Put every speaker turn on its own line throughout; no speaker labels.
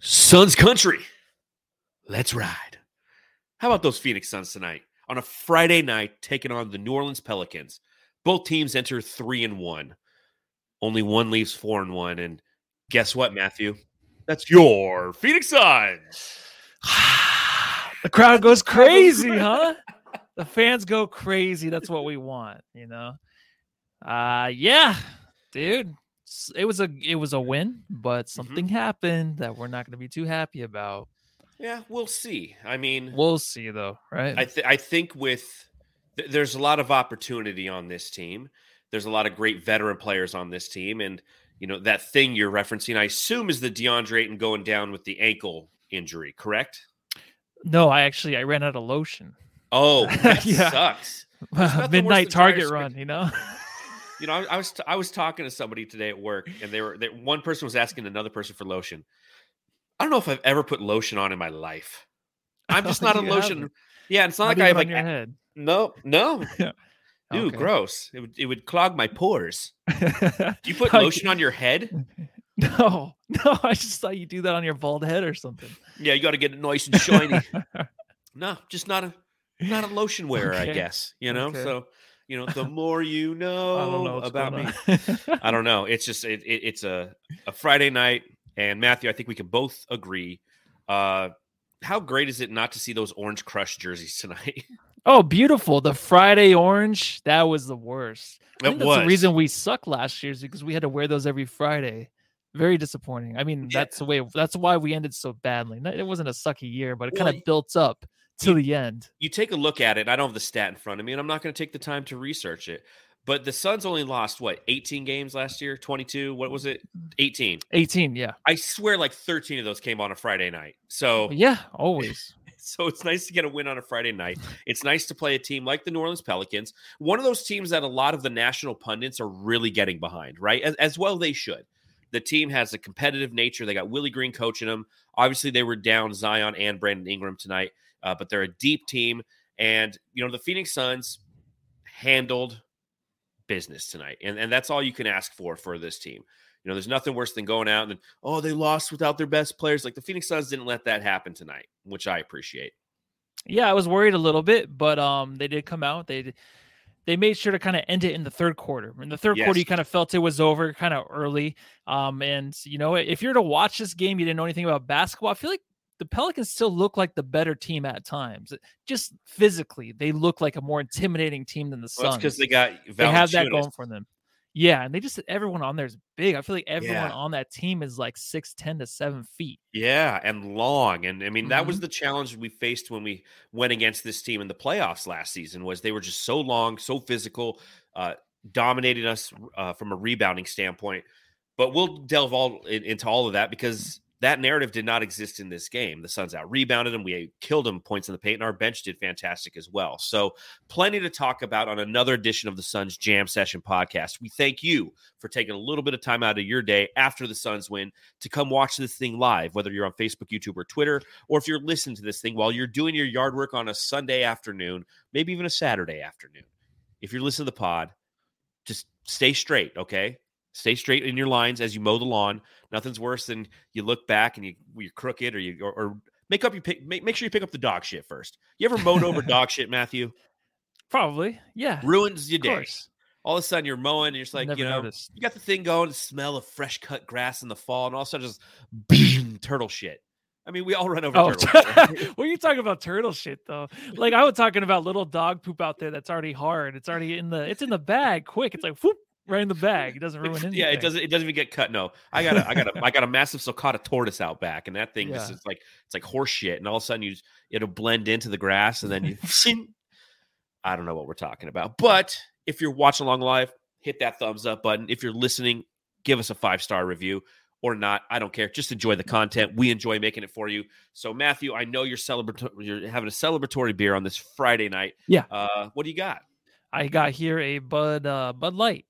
Suns country. Let's ride. How about those Phoenix Suns tonight on a Friday night taking on the New Orleans Pelicans? Both teams enter three and one. Only one leaves four and one. And guess what, Matthew? That's your Phoenix Suns.
the crowd goes crazy, huh? The fans go crazy. That's what we want, you know. Uh yeah, dude. It was a it was a win, but
Mm-hmm.
something happened that we're not going to be too happy about.
Yeah, we'll see. I mean,
We'll see though, right?
I th- I think with th- there's a lot of opportunity on this team. There's a lot of great veteran players on this team, and you know that thing you're referencing. I assume is the DeAndre Ayton going down with the ankle injury, correct?
no, I actually I ran out of lotion.
Oh, that
Yeah.
sucks.
Midnight Target run, you know.
You know, I, I was t- I was talking to somebody today at work, and they were they, one person was asking another person for lotion. I don't know if I've ever put lotion on in my life. I'm just not a lotion.
haven't.
Yeah, it's not
Not
like I have like
your head.
no no. Ooh,
Okay.
gross! It would it would clog my pores. Do you put lotion on your head?
No, no, I just thought you do that on your bald head or something.
Yeah, you got to get it nice and shiny. no, just not a not a lotion wearer, I guess. You know,
Okay.
so you know, the more you know,
know
about me. I don't know. It's just it, it, it's a a Friday night, and Matthew, I think we can both agree. Uh, how great is it not to see those orange crush jerseys tonight?
oh, beautiful! The Friday orange that was the worst. I
It
that's
was.
the reason we sucked last year is because we had to wear those every Friday. Very disappointing. I mean,
Yeah.
that's the way. That's why we ended so badly. It wasn't a sucky year, but it kind of built up to the end.
you take a look at it. I don't have the stat in front of me, and I'm not going to take the time to research it. But the Suns only lost what 18 games last year, 22. What was it? 18.
18, yeah,
I swear, like 13 of those came on a Friday night. So,
yeah, always.
so it's nice to get a win on a Friday night. It's nice to play a team like the New Orleans Pelicans, one of those teams that a lot of the national pundits are really getting behind, right? As, as well, they should. The team has a competitive nature. They got Willie Green coaching them. Obviously, they were down Zion and Brandon Ingram tonight, uh, but they're a deep team. And you know, the Phoenix Suns handled business tonight, and and that's all you can ask for for this team. You know, there's nothing worse than going out and oh, they lost without their best players. Like the Phoenix Suns didn't let that happen tonight, which I appreciate.
Yeah, I was worried a little bit, but um, they did come out. They they made sure to kind of end it in the third quarter. In the third
Yes.
quarter, you kind of felt it was over kind of early. Um, and you know, if you're to watch this game, you didn't know anything about basketball. I feel like the Pelicans still look like the better team at times. Just physically, they look like a more intimidating team than the Suns.
because they got
they have that going for them. Yeah, and they just everyone on there is big. I feel like everyone
Yeah.
on that team is like six ten to seven feet.
Yeah, and long. And I mean, that
Mm-hmm.
was the challenge we faced when we went against this team in the playoffs last season was they were just so long, so physical, uh, dominated us uh, from a rebounding standpoint. But we'll delve all in, into all of that because that narrative did not exist in this game. The Suns out rebounded them. We killed them points in the paint, and our bench did fantastic as well. So, plenty to talk about on another edition of the Suns Jam Session podcast. We thank you for taking a little bit of time out of your day after the Suns win to come watch this thing live, whether you're on Facebook, YouTube, or Twitter, or if you're listening to this thing while you're doing your yard work on a Sunday afternoon, maybe even a Saturday afternoon. If you're listening to the pod, just stay straight, okay? Stay straight in your lines as you mow the lawn. Nothing's worse than you look back and you you're crooked or you or, or make up you pick make, make sure you pick up the dog shit first. You ever mowed over dog shit, Matthew?
Probably, yeah.
Ruins your day. All of a sudden you're mowing and you're just like,
Never
you know,
noticed.
you got the thing going, the smell of fresh cut grass in the fall, and all of a sudden just boom, turtle shit. I mean, we all run over
Oh,
turtles. right?
what are you talking about turtle shit though? Like I was talking about little dog poop out there that's already hard. It's already in the it's in the bag quick. It's like whoop right in the bag. It doesn't ruin anything.
yeah, it doesn't. It doesn't even get cut. No, I got a, I got a, I got a massive sulcata tortoise out back, and that thing just
Yeah.
is like it's like horse shit, and all of a sudden you it'll blend into the grass, and then you. I don't know what we're talking about, but if you're watching along live, hit that thumbs up button. If you're listening, give us a five star review or not. I don't care. Just enjoy the content. We enjoy making it for you. So Matthew, I know you're celebratory. You're having a celebratory beer on this Friday night.
Yeah.
Uh, what do you got?
I got here a Bud uh Bud Light.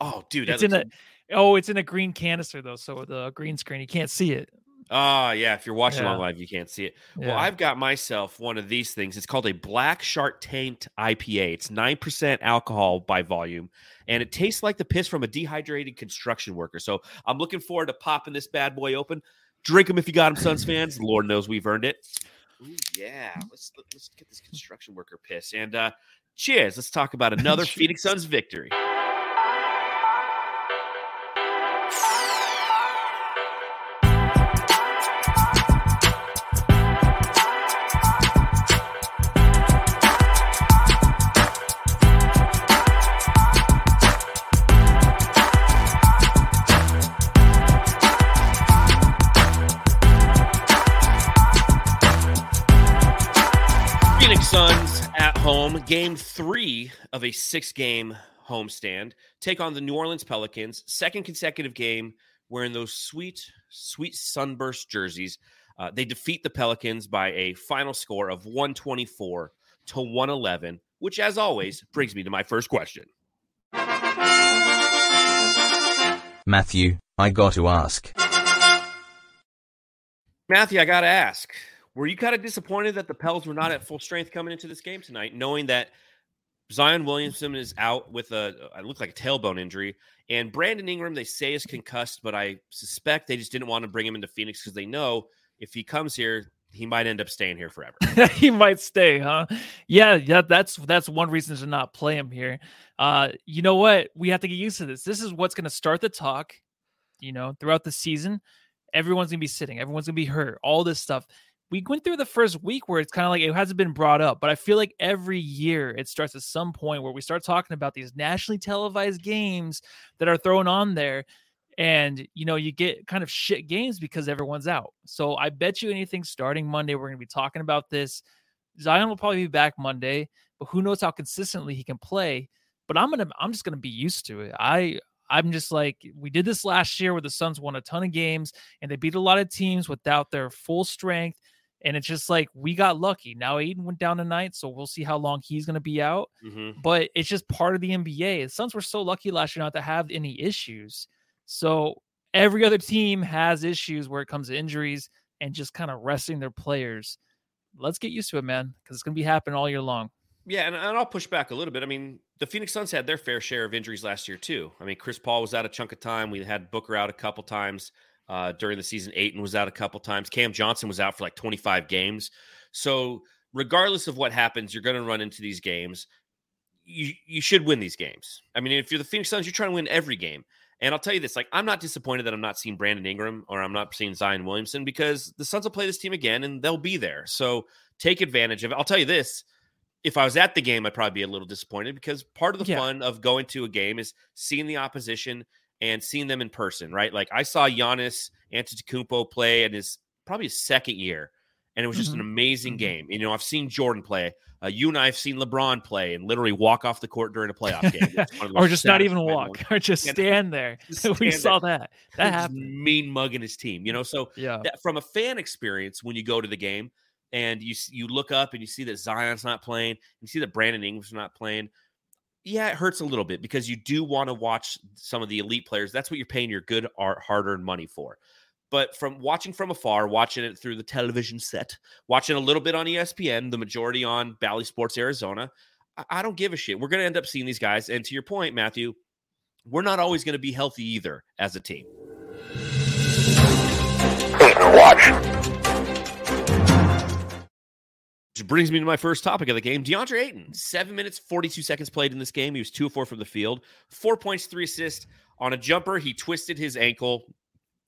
Oh, dude,
It's in a oh, it's in a green canister though, so the green screen you can't see it.
Ah, yeah. If you're watching
Yeah.
along live, you can't see it. Well, I've got myself one of these things. It's called a Black Shark Taint IPA. It's 9% alcohol by volume, and it tastes like the piss from a dehydrated construction worker. So I'm looking forward to popping this bad boy open, Drink them if you got them, Suns fans. Lord knows we've earned it. Ooh, yeah, let's let's get this construction worker piss and uh, cheers. Let's talk about another Phoenix Suns victory. Game three of a six game homestand. Take on the New Orleans Pelicans, second consecutive game wearing those sweet, sweet sunburst jerseys. Uh, they defeat the Pelicans by a final score of 124 to 111, which, as always, brings me to my first question.
Matthew, I got to ask.
Matthew, I got to ask were you kind of disappointed that the Pels were not at full strength coming into this game tonight, knowing that Zion Williamson is out with a, I look like a tailbone injury, and Brandon Ingram they say is concussed, but I suspect they just didn't want to bring him into Phoenix because they know if he comes here, he might end up staying here forever.
he might stay, huh? Yeah, yeah. That's that's one reason to not play him here. Uh, you know what? We have to get used to this. This is what's going to start the talk. You know, throughout the season, everyone's gonna be sitting, everyone's gonna be hurt, all this stuff we went through the first week where it's kind of like it hasn't been brought up, but I feel like every year it starts at some point where we start talking about these nationally televised games that are thrown on there. And you know, you get kind of shit games because everyone's out. So I bet you anything starting Monday, we're gonna be talking about this. Zion will probably be back Monday, but who knows how consistently he can play. But I'm gonna I'm just gonna be used to it. I I'm just like, we did this last year where the Suns won a ton of games and they beat a lot of teams without their full strength and it's just like we got lucky. Now Ayton went down tonight, so we'll see how long he's going to be out. Mm-hmm. But it's just part of the NBA. The Suns were so lucky last year not to have any issues. So every other team has issues where it comes to injuries and just kind of resting their players. Let's get used to it, man, because it's going to be happening all year long.
Yeah, and, and I'll push back a little bit. I mean, the Phoenix Suns had their fair share of injuries last year too. I mean, Chris Paul was out a chunk of time. We had Booker out a couple times uh, during the season. Ayton was out a couple times. Cam Johnson was out for like 25 games. So, regardless of what happens, you're going to run into these games. You you should win these games. I mean, if you're the Phoenix Suns, you're trying to win every game. And I'll tell you this: like, I'm not disappointed that I'm not seeing Brandon Ingram or I'm not seeing Zion Williamson because the Suns will play this team again and they'll be there. So take advantage of it. I'll tell you this: if I was at the game, I'd probably be a little disappointed because part of the yeah. fun of going to a game is seeing the opposition and seeing them in person, right? Like I saw Giannis Antetokounmpo play in his probably his second year, and it was just mm-hmm. an amazing mm-hmm. game. You know, I've seen Jordan play. Uh, you and I have seen LeBron play and literally walk off the court during a playoff game,
or just not even walk, or just stand there. Stand we saw there. that. That happened.
Mean mugging his team, you know. So yeah, that, from a fan experience, when you go to the game and you you look up and you see that Zion's not playing, you see that Brandon Ingram's not playing yeah, it hurts a little bit because you do want to watch some of the elite players. That's what you're paying your good hard-earned money for. But from watching from afar, watching it through the television set, watching a little bit on ESPN, the majority on Bally Sports Arizona, I, I don't give a shit. We're going to end up seeing these guys. And to your point, Matthew, we're not always going to be healthy either as a team. Watch. Which brings me to my first topic of the game. DeAndre Ayton, seven minutes, 42 seconds played in this game. He was two or four from the field, four points, three assists. On a jumper, he twisted his ankle.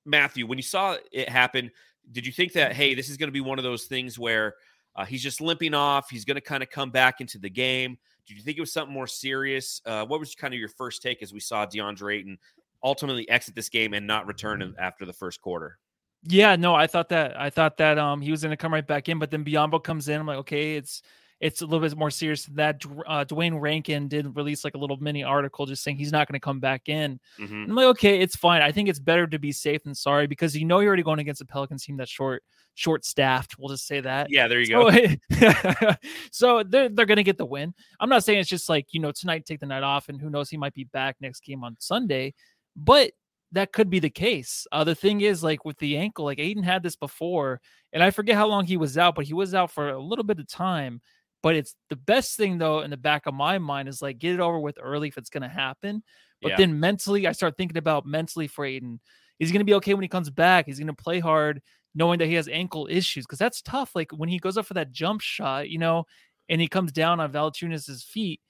Matthew, when you saw it happen, did you think that, hey, this is going to be one of those things where uh, he's just limping off? He's going to kind of come back into the game. Did you think it was something more serious? Uh, what was kind of your first take as we saw DeAndre Ayton ultimately exit this game and not return after the first quarter?
Yeah, no, I thought that I thought that um he was going to come right back in, but then Biyombo comes in. I'm like, okay, it's it's a little bit more serious than that. Uh, Duane Rankin did release like a little mini article just saying he's not going to come back in. Mm-hmm. I'm like, okay, it's fine. I think it's better to be safe than sorry because you know you're already going against a Pelicans team that's short, short staffed. We'll just say that.
Yeah, there you so,
go. so they're they're going to get the win. I'm not saying it's just like you know tonight take the night off and who knows he might be back next game on Sunday, but that could be the case. Uh, the thing is, like with the ankle, like Ayton had this before, and I forget how long he was out, but he was out for a little bit of time. But it's the best thing though in the back of my mind is like get it over with early if it's going to happen. But yeah. then mentally, I start thinking about mentally for Ayton. Is he going to be okay when he comes back? He's going to play hard, knowing that he has ankle issues because that's tough. Like when he goes up for that jump shot, you know, and he comes down on Valanciunas' feet,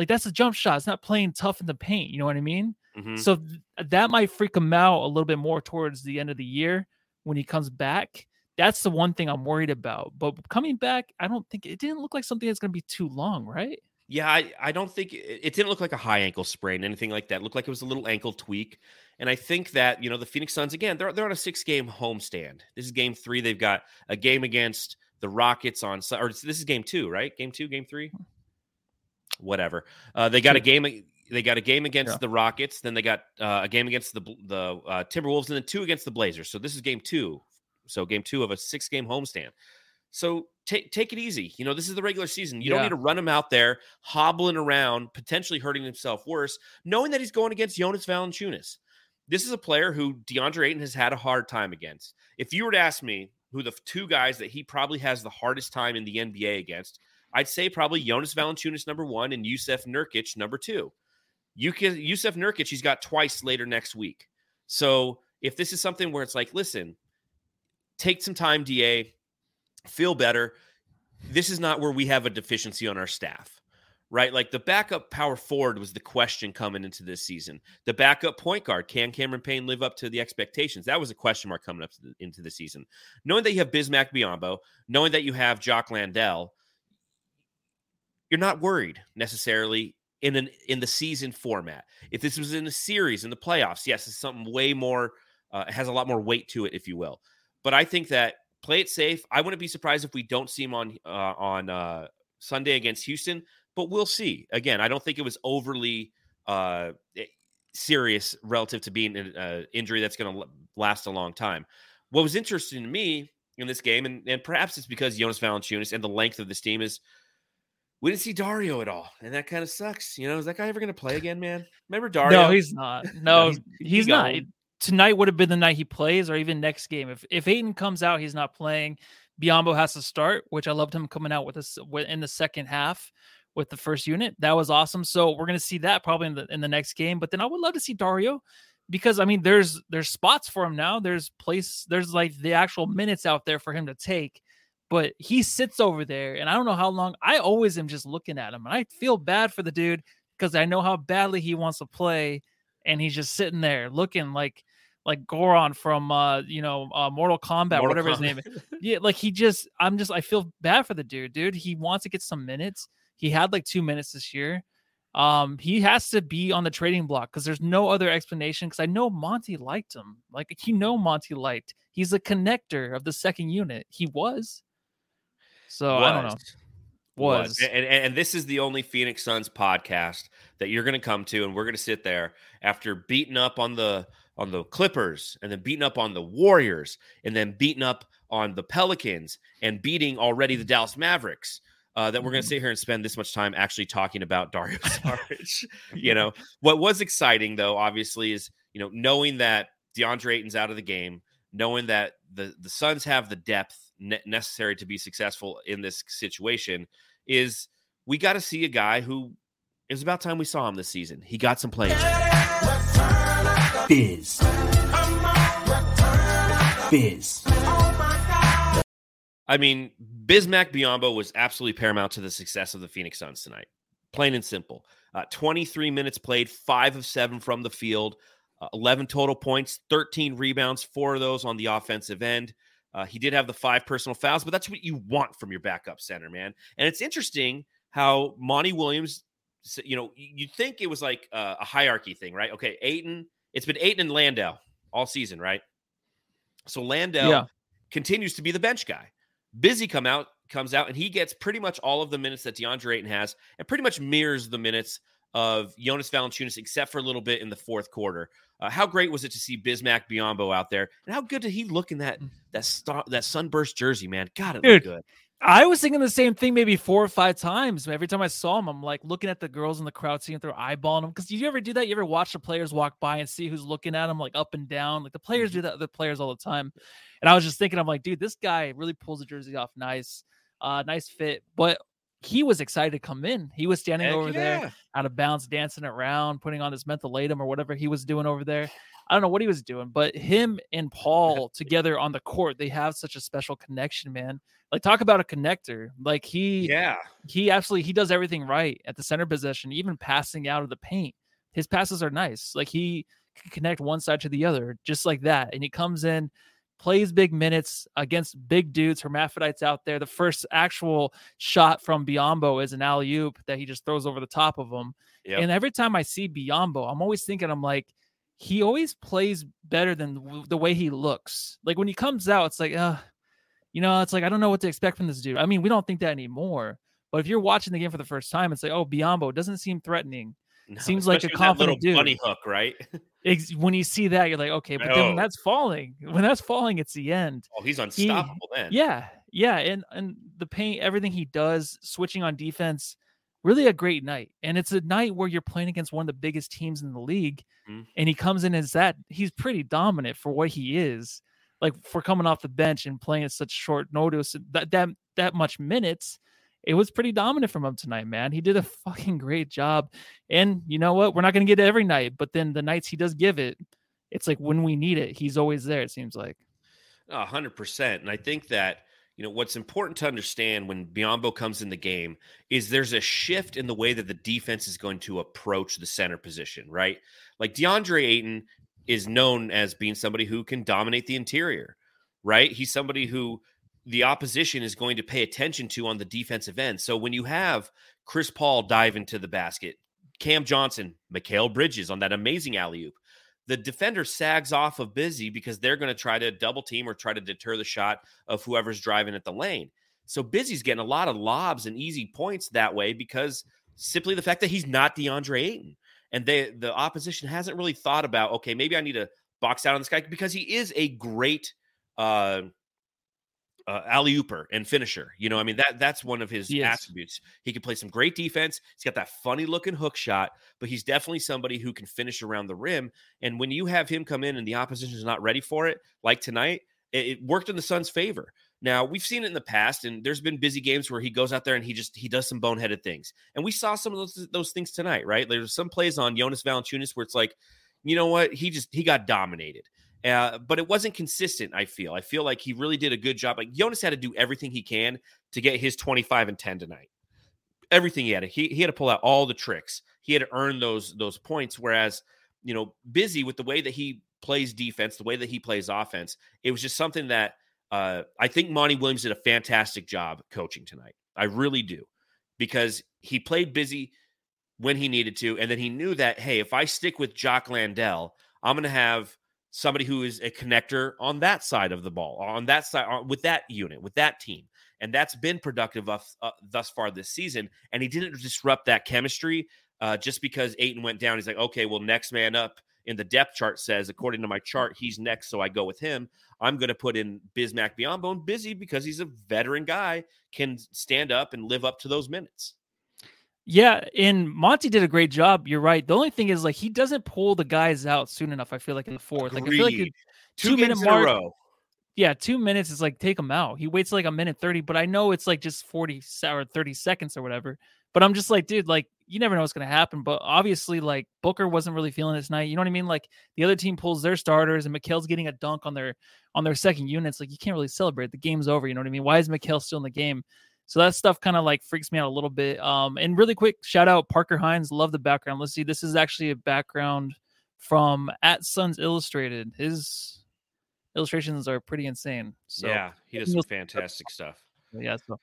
like that's a jump shot. It's not playing tough in the paint. You know what I mean?
Mhm.
So th- that might freak him out a little bit more towards the end of the year when he comes back. That's the one thing I'm worried about. But coming back, I don't think it didn't look like something that's going to be too long, right?
Yeah, I, I don't think it, it didn't look like a high ankle sprain, anything like that. It looked like it was a little ankle tweak. And I think that, you know, the Phoenix Suns, again, they're, they're on a six game homestand. This is game three. They've got a game against the Rockets on, or this is game two, right? Game two, game three? Whatever. Uh, they got a game. They got a game against
Yeah.
the Rockets. Then they got uh, a game against the the uh, Timberwolves, and then two against the Blazers. So this is game two. So game two of a six game homestand. So take take it easy. You know, this is the regular season. You don't need to run him out there hobbling around, potentially hurting himself worse, knowing that he's going against Jonas Valanciunas. This is a player who DeAndre Ayton has had a hard time against. If you were to ask me who the two guys that he probably has the hardest time in the NBA against, I'd say probably Jonas Valanciunas number one and Jusuf Nurkic number two. You can Jusuf Nurkic, he's got twice later next week. So if this is something where it's like, listen, take some time, DA, feel better. This is not where we have a deficiency on our staff, right? Like the backup power forward was the question coming into this season. The backup point guard, can Cameron Payne live up to the expectations? That was a question mark coming up the, into the season. Knowing that you have Bismack Biyombo, knowing that you have Jock Landale, you're not worried necessarily in an in the season format. If this was in a series in the playoffs, yes, it's something way more. Uh, has a lot more weight to it, if you will. But I think that play it safe. I wouldn't be surprised if we don't see him on uh, on uh, Sunday against Houston, but we'll see. Again, I don't think it was overly uh, eh, serious relative to being an uh, injury that's going to last a long time. What was interesting to me in this game, and, and perhaps it's because Jonas Valanciunas and the length of this team is we didn't see Dario at all, and that kind of sucks. You know, is that guy ever going to play again, man? Remember Dario?
No, he's not. No,
he's-
he's, not. Tonight would have been the night he plays, or even next game. If if Ayton comes out, he's not playing. Biyombo has to start, which I loved him coming out with us in the second half with the first unit. That was awesome. So we're gonna see that probably in the in the next game. But then I would love to see Dario because I mean, there's there's spots for him now. There's place. There's like the actual minutes out there for him to take. But he sits over there, and I don't know how long. I always am just looking at him, and I feel bad for the dude because I know how badly he wants to play, and he's just sitting there looking like like Goron from uh you know uh, Mortal Kombat,
Mortal
whatever his name is. Yeah, like he just I'm just I feel bad for the dude, dude. He wants to get some minutes. He had like two minutes this year. Um, he has to be on the trading block because there's no other explanation. Because I know Monty liked him. Like you know Monty liked. He's a connector of the second unit. He was. So I don't know. Was.
And, and and this is the only Phoenix Suns podcast that you're going to come to, and we're going to sit there after beating up on the on the Clippers, and then beating up on the Warriors, and then beating up on the Pelicans, and beating already the Dallas Mavericks. Uh, that we're going to
Mhm.
sit here and spend this much time actually talking about Dario Saric. you know what was exciting though, obviously, is you know knowing that DeAndre Ayton's out of the game, knowing that the the Suns have the depth ne- necessary to be successful in this situation is we got to see a guy who it was about time we saw him this season. He got some playing. time.
Biz. Biz.
I mean, Bismack Biyombo was absolutely paramount to the success of the Phoenix Suns tonight. Plain and simple. Uh, 23 minutes played, five of seven from the field, uh, 11 total points, 13 rebounds, four of those on the offensive end. Uh, he did have the five personal fouls, but that's what you want from your backup center, man. And it's interesting how Monty Williams, you know, you'd think it was like uh, a hierarchy thing, right? Okay, Ayton, it's been Ayton and Landale all season, right? So Landale
Yeah.
continues to be the bench guy. Busy come out comes out and he gets pretty much all of the minutes that DeAndre Ayton has, and pretty much mirrors the minutes of Jonas Valanciunas, except for a little bit in the fourth quarter. Uh, how great was it to see Bismack Biyombo out there, and how good did he look in that that star, that sunburst jersey, man? God, it
Dude,
looked good.
I was thinking the same thing maybe four or five times. Every time I saw him, I'm like looking at the girls in the crowd, seeing if they're eyeballing them. Because do you ever do that? You ever watch the players walk by and see who's looking at them, like up and down? Like the players do that, the players all the time. And I was just thinking, I'm like, dude, this guy really pulls the jersey off nice, uh, nice fit. But he was excited to come in. He was standing
Heck
over there out of bounds, dancing around, putting on his mentholatum or whatever he was doing over there. I don't know what he was doing, but him and Paul together on the court, they have such a special connection, man. Like talk about a connector. Like he
Yeah.
he absolutely he does everything right at the center position, even passing out of the paint. His passes are nice. Like he can connect one side to the other just like that. And he comes in, plays big minutes against big dudes, hermaphrodites out there. The first actual shot from Biyombo is an alley oop that he just throws over the top of him.
Yep.
And every time I see Biyombo, I'm always thinking, I'm like, he always plays better than the way he looks. Like when he comes out, it's like, uh, you know, it's like I don't know what to expect from this dude. I mean, we don't think that anymore. But if you're watching the game for the first time, it's like, oh, Biyombo doesn't seem threatening.
No,
Seems like a
that little
confident dude.
bunny hook, right?
When you see that, you're like, okay, but then when
Oh.
that's falling, when that's falling, it's the end.
Oh, he's unstoppable then.
Yeah, yeah, and and the paint, everything he does, switching on defense, really a great night. And it's a night where you're playing against one of the biggest teams in the league,
Mhm.
and he comes in as that. He's pretty dominant for what he is, like for coming off the bench and playing at such short notice, that that that much minutes. It was pretty dominant from him tonight, man. He did a fucking great job. And you know what? We're not going to get it every night, but then the nights he does give it, it's like when we need it, he's always there. It seems like.
A hundred percent. And I think that, you know, what's important to understand when Biyombo comes in the game is there's a shift in the way that the defense is going to approach the center position, right? Like DeAndre Ayton is known as being somebody who can dominate the interior, right? He's somebody who the opposition is going to pay attention to on the defensive end. So when you have Chris Paul dive into the basket, Cam Johnson, Mikal Bridges on that amazing alley oop, the defender sags off of Busy because they're going to try to double team or try to deter the shot of whoever's driving at the lane. So Busy's getting a lot of lobs and easy points that way because simply the fact that he's not DeAndre Ayton. And they the opposition hasn't really thought about, okay, maybe I need to box out on this guy because he is a great uh uh, alley ooper and finisher. You know, I mean that that's one of his
He is.
attributes. He can play some great defense. He's got that funny looking hook shot, but he's definitely somebody who can finish around the rim. And when you have him come in and the opposition is not ready for it, like tonight, it, it worked in the Suns' favor. Now we've seen it in the past, and there's been busy games where he goes out there and he just he does some boneheaded things, and we saw some of those those things tonight. Right, there's some plays on Jonas Valanciunas where it's like, you know what, he just he got dominated. Uh, but it wasn't consistent. I feel. I feel like he really did a good job. Like Jonas had to do everything he can to get his 25 and 10 tonight. Everything he had to. He, he had to pull out all the tricks. He had to earn those those points. Whereas, you know, busy with the way that he plays defense, the way that he plays offense, it was just something that uh, I think Monty Williams did a fantastic job coaching tonight. I really do, because he played busy when he needed to, and then he knew that hey, if I stick with Jock Landale, I'm going to have somebody who is a connector on that side of the ball, on that side, with that unit, with that team. And that's been productive of, uh, thus far this season. And he didn't disrupt that chemistry uh, just because Ayton went down. He's like, okay, well, next man up in the depth chart says, according to my chart, he's next. So I go with him. I'm going to put in Bismack Biyombo and busy because he's a veteran guy, can stand up and live up to those minutes.
Yeah, and Monty did a great job. You're right. The only thing is, like, he doesn't pull the guys out soon enough. I feel like in the fourth, like, I feel like
Agreed. Two,
two minute
games in a
mark- yeah, two minutes is like take him out. He waits like a minute thirty, but I know it's like just forty or thirty seconds or whatever. But I'm just like, dude, like you never know what's gonna happen. But obviously, like Booker wasn't really feeling this night. You know what I mean? Like the other team pulls their starters, and Mikal's getting a dunk on their on their second units. Like you can't really celebrate. The game's over. You know what I mean? Why is McHale still in the game? So that stuff kind of like freaks me out a little bit. Um, and really quick, shout out Parker Hines. Love the background. Let's see. This is actually a background from at Suns Illustrated. His illustrations are pretty insane. So
yeah, he does some fantastic stuff.
yeah. So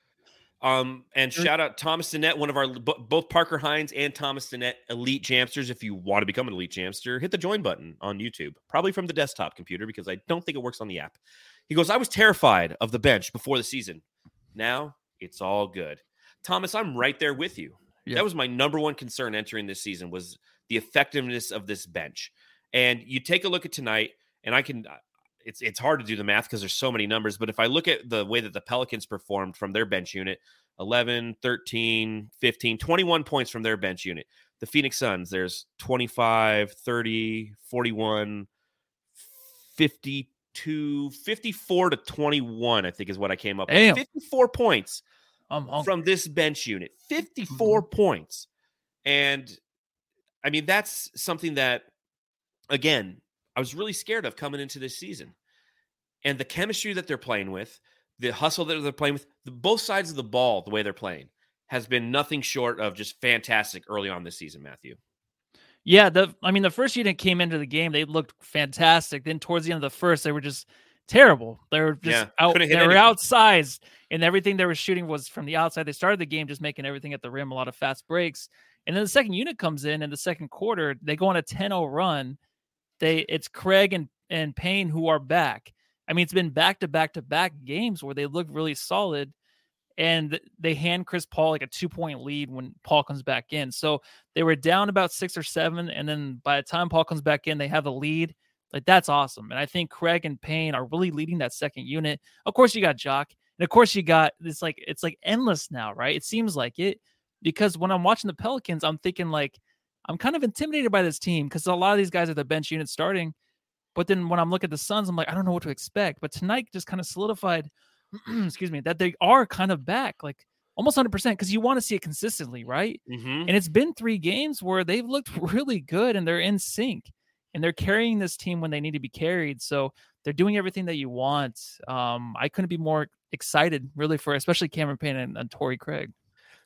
Um, and shout out Thomas Dennett, one of our both Parker Hines and Thomas Dennett elite jamsters. If you want to become an elite jamster, hit the join button on YouTube, probably from the desktop computer because I don't think it works on the app. He goes, I was terrified of the bench before the season. Now it's all good. Thomas, I'm right there with you.
Yeah.
That was my number one concern entering this season was the effectiveness of this bench. And you take a look at tonight, and I can it's it's hard to do the math because there's so many numbers but if i look at the way that the pelicans performed from their bench unit 11 13 15 21 points from their bench unit the phoenix suns there's 25 30 41 52 54 to 21 i think is what i came up
Damn.
with 54 points from this bench unit 54 mm-hmm. points and i mean that's something that again I was really scared of coming into this season. And the chemistry that they're playing with, the hustle that they're playing with, the, both sides of the ball, the way they're playing, has been nothing short of just fantastic early on this season, Matthew.
Yeah, the I mean the first unit came into the game, they looked fantastic. Then towards the end of the first, they were just terrible. They were just yeah, out they were outsized and everything they were shooting was from the outside. They started the game just making everything at the rim, a lot of fast breaks. And then the second unit comes in in the second quarter, they go on a 10-0 run. They it's Craig and, and Payne who are back. I mean, it's been back to back to back games where they look really solid and they hand Chris Paul like a two point lead when Paul comes back in. So they were down about six or seven, and then by the time Paul comes back in, they have a lead. Like that's awesome, and I think Craig and Payne are really leading that second unit. Of course, you got Jock, and of course you got it's like it's like endless now, right? It seems like it because when I'm watching the Pelicans, I'm thinking like I'm kind of intimidated by this team because a lot of these guys are the bench unit starting. But then when I'm looking at the Suns, I'm like, I don't know what to expect. But tonight just kind of solidified excuse me, that they are kind of back, like almost 100% because you want to see it consistently, right? Mm-hmm. And it's been three games where they've looked really good and they're in sync and they're carrying this team when they need to be carried. So they're doing everything that you want. Um, I couldn't be more excited, really, for especially Cameron Payne and, and Torrey Craig.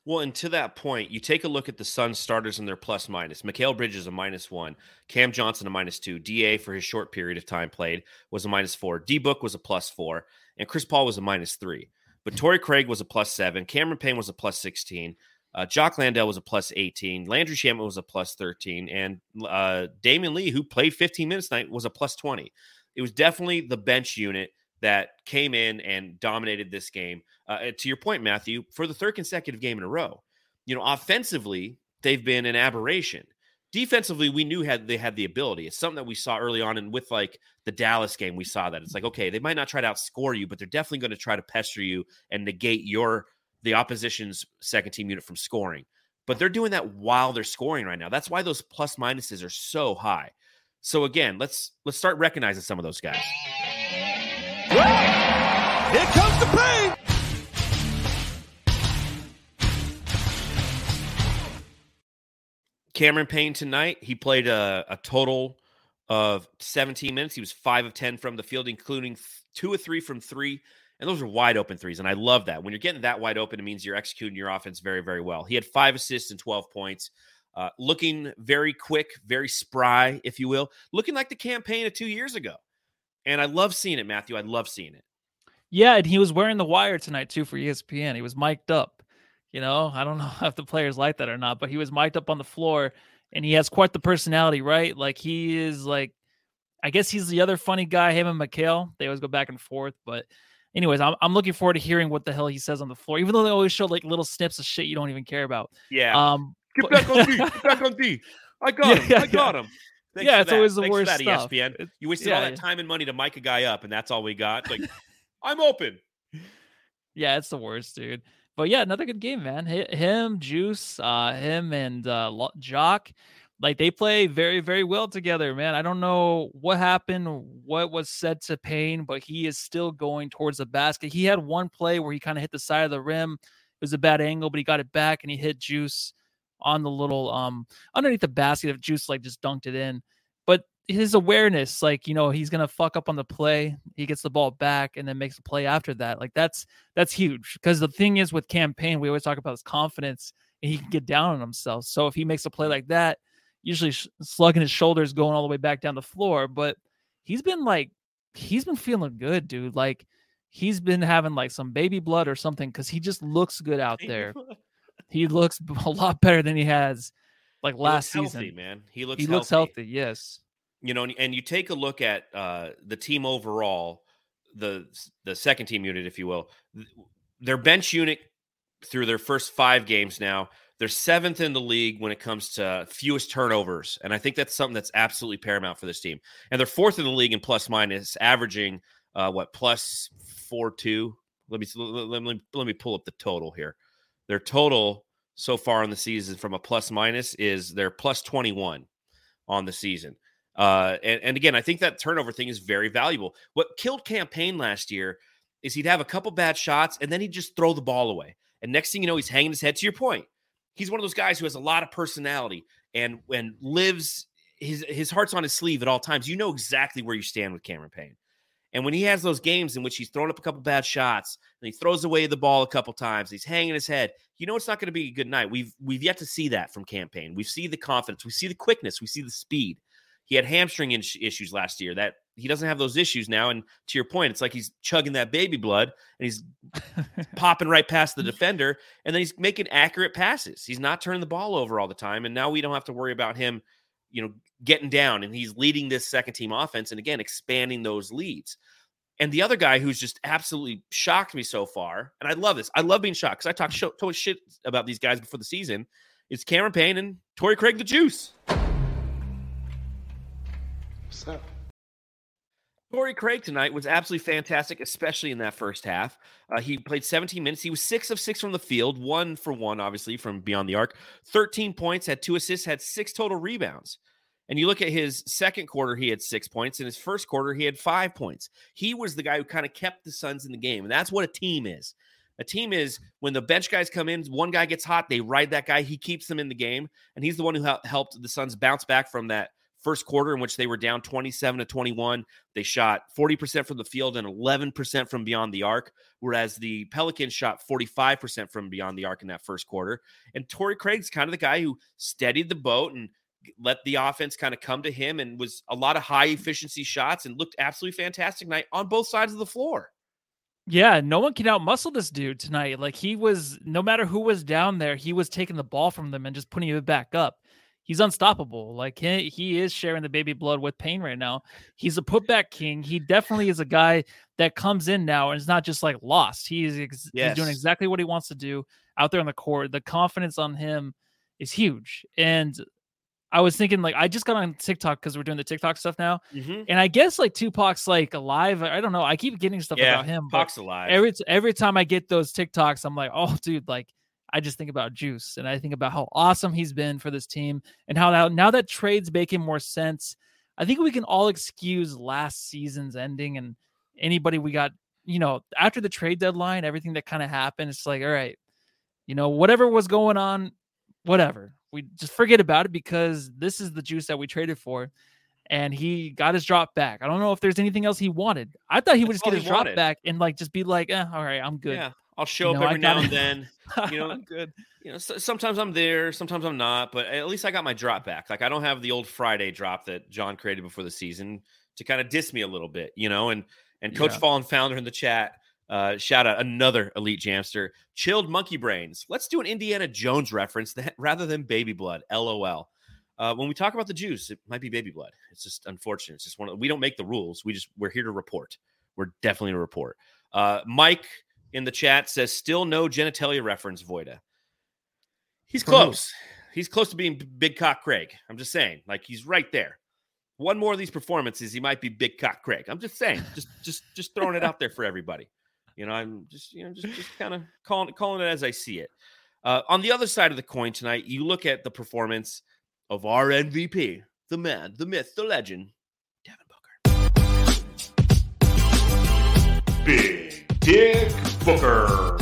Well, and to that point, you take a look at the Suns starters and their plus minus. Mikal Bridges a minus one, Cam Johnson a minus two, Da for his short period of time played was a minus four, D Book was a plus four, and Chris Paul was a minus three. But Torrey Craig was a plus seven, Cameron Payne was a plus 16, uh, Jock Landale was a plus 18, Landry Shamet was a plus 13, and uh, Damion Lee, who played 15 minutes tonight, was a plus 20. It was definitely the bench unit that came in and dominated this game. Uh, to your point, Matthew, for the third consecutive game in a row, you know, offensively, they've been an aberration. Defensively, we knew had they had the ability. It's something that we saw early on, and with like the Dallas game, we saw that it's like okay, they might not try to outscore you, but they're definitely going to try to pester you and negate your the opposition's second team unit from scoring. But they're doing that while they're scoring right now. That's why those plus minuses are so high. So again, let's let's start recognizing some of those guys. Here comes the pain. Cameron Payne tonight, he played a, a, total of 17 minutes. He was five of 10 from the field, including two or three from three. And those are wide open threes. And I love that. When you're getting that wide open, it means you're executing your offense very, very well. He had five assists and 12 points. Uh, looking very quick, very spry, if you will, looking like the Cam Payne of two years ago. And I love seeing it, Matthew. I love seeing it.
Yeah, and he was wearing the wire tonight too for ESPN. He was mic'd up. You know, I don't know if the players like that or not, but he was mic'd up on the floor and he has quite the personality, right? Like he is like I guess he's the other funny guy, him and Mikal. They always go back and forth. But anyways, I'm I'm looking forward to hearing what the hell he says on the floor, even though they always show like little snips of shit you don't even care about.
Yeah. Um Get but, back on D. Get back on D. I got him. Yeah, I got him. Thanks
yeah, it's
that.
always the
Thanks
worst
that,
stuff.
ESPN. You wasted yeah, all that time and money to mic a guy up, and that's all we got. Like, I'm open.
Yeah, it's the worst, dude. But yeah, another good game, man. Him, Juice, uh, him, and uh, Jock, like they play very, very well together, man. I don't know what happened, what was said to Payne, but he is still going towards the basket. He had one play where he kind of hit the side of the rim. It was a bad angle, but he got it back and he hit Juice on the little um underneath the basket of juice like just dunked it in his awareness like you know he's gonna fuck up on the play he gets the ball back and then makes a play after that like that's that's huge because the thing is with Cam Payne, we always talk about his confidence and he can get down on himself so if he makes a play like that usually slugging his shoulders going all the way back down the floor but he's been like he's been feeling good dude like he's been having like some baby blood or something because he just looks good out there he looks a lot better than he has like last season.
Healthy, man. He looks
he
healthy.
looks healthy. Yes.
You know, and you take a look at uh, the team overall, the the second team unit, if you will. Their bench unit through their first five games now, they're seventh in the league when it comes to fewest turnovers, and I think that's something that's absolutely paramount for this team. And they're fourth in the league in plus minus, averaging uh, what plus four two. Let me let me let me pull up the total here. Their total so far in the season from a plus minus is they're plus 21 on the season. Uh, and, and again, I think that turnover thing is very valuable. What killed Cam Payne last year is he'd have a couple bad shots and then he'd just throw the ball away. And next thing you know, he's hanging his head. To your point, he's one of those guys who has a lot of personality and and lives his his heart's on his sleeve at all times. You know exactly where you stand with Cameron Payne. And when he has those games in which he's thrown up a couple bad shots and he throws away the ball a couple times, he's hanging his head. You know it's not going to be a good night. We've we've yet to see that from Cam Payne. We see the confidence, we see the quickness, we see the speed. He had hamstring issues last year. That he doesn't have those issues now. And to your point, it's like he's chugging that baby blood and he's popping right past the defender, and then he's making accurate passes. He's not turning the ball over all the time, and now we don't have to worry about him, you know, getting down. And he's leading this second team offense, and again expanding those leads. And the other guy who's just absolutely shocked me so far, and I love this. I love being shocked because I talk much shit about these guys before the season. Is Cameron Payne and Torrey Craig the Juice?
Up?
Torrey Craig tonight was absolutely fantastic, especially in that first half. Uh, he played 17 minutes. He was six of six from the field, one for one, obviously, from beyond the arc. 13 points, had two assists, had six total rebounds. And you look at his second quarter, he had six points. In his first quarter, he had five points. He was the guy who kind of kept the Suns in the game. And that's what a team is. A team is when the bench guys come in, one guy gets hot, they ride that guy, he keeps them in the game. And he's the one who helped the Suns bounce back from that first quarter in which they were down 27 to 21. They shot 40% from the field and 11% from beyond the arc, whereas the Pelicans shot 45% from beyond the arc in that first quarter. And Torrey Craig's kind of the guy who steadied the boat and let the offense kind of come to him and was a lot of high efficiency shots and looked absolutely fantastic night on both sides of the floor.
Yeah, no one can outmuscle this dude tonight. Like he was, no matter who was down there, he was taking the ball from them and just putting it back up he's unstoppable. Like he, he is sharing the baby blood with Payne right now. He's a putback king. He definitely is a guy that comes in now and is not just like lost. He's, ex- yes. he's doing exactly what he wants to do out there on the court. The confidence on him is huge. And I was thinking like I just got on TikTok because we're doing the TikTok stuff now, mm-hmm. and I guess like Tupac's like alive. I don't know. I keep getting stuff
yeah,
about him.
Pac's alive.
Every every time I get those TikToks, I'm like, oh, dude, like I just think about Juice and I think about how awesome he's been for this team and how now, now that trades making more sense. I think we can all excuse last season's ending and anybody we got, you know, after the trade deadline, everything that kind of happened. It's like, all right, you know, whatever was going on, whatever. We just forget about it because this is the juice that we traded for. And he got his drop back. I don't know if there's anything else he wanted. I thought he would That's just get his drop back and like just be like, eh, all right, I'm good.
Yeah. I'll show you up every now and then. You know,
good.
You know, so, sometimes I'm there, sometimes I'm not, but at least I got my drop back. Like I don't have the old Friday drop that John created before the season to kind of diss me a little bit, you know. And and Coach yeah. Fallen Founder in the chat, uh, shout out another elite jamster, chilled monkey brains. Let's do an Indiana Jones reference that, rather than baby blood. LOL. Uh, when we talk about the juice, it might be baby blood. It's just unfortunate. It's just one. Of, we don't make the rules. We just we're here to report. We're definitely a report. Uh, Mike in the chat says still no genitalia reference, Voida. He's close. He's close to being Big Cock Craig. I'm just saying, like he's right there. One more of these performances, he might be Big Cock Craig. I'm just saying, just just just throwing it out there for everybody. You know, I'm just you know just just kind of calling calling it as I see it. Uh, on the other side of the coin tonight, you look at the performance of our MVP, the man, the myth, the legend, Devin
Booker. Big Dick Booker.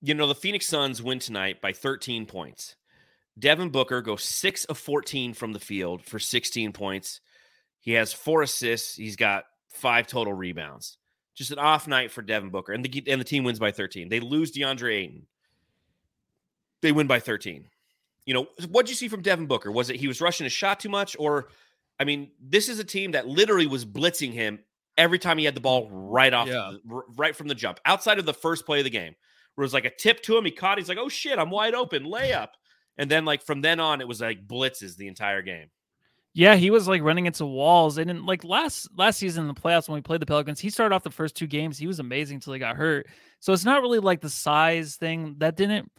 You know, the Phoenix Suns win tonight by 13 points. Devin Booker goes 6 of 14 from the field for 16 points. He has four assists. He's got five total rebounds. Just an off night for Devin Booker. And the, and the team wins by 13. They lose DeAndre Ayton. They win by 13. You know, what'd you see from Devin Booker? Was it he was rushing his shot too much or I mean, this is a team that literally was blitzing him every time he had the ball right off, yeah. right from the jump, outside of the first play of the game, where it was like a tip to him. He caught. He's like, "Oh shit, I'm wide open, layup." And then like from then on, it was like blitzes the entire game.
Yeah, he was like running into walls, and in, like last last season in the playoffs when we played the Pelicans, he started off the first two games. He was amazing until he got hurt. So it's not really like the size thing that didn't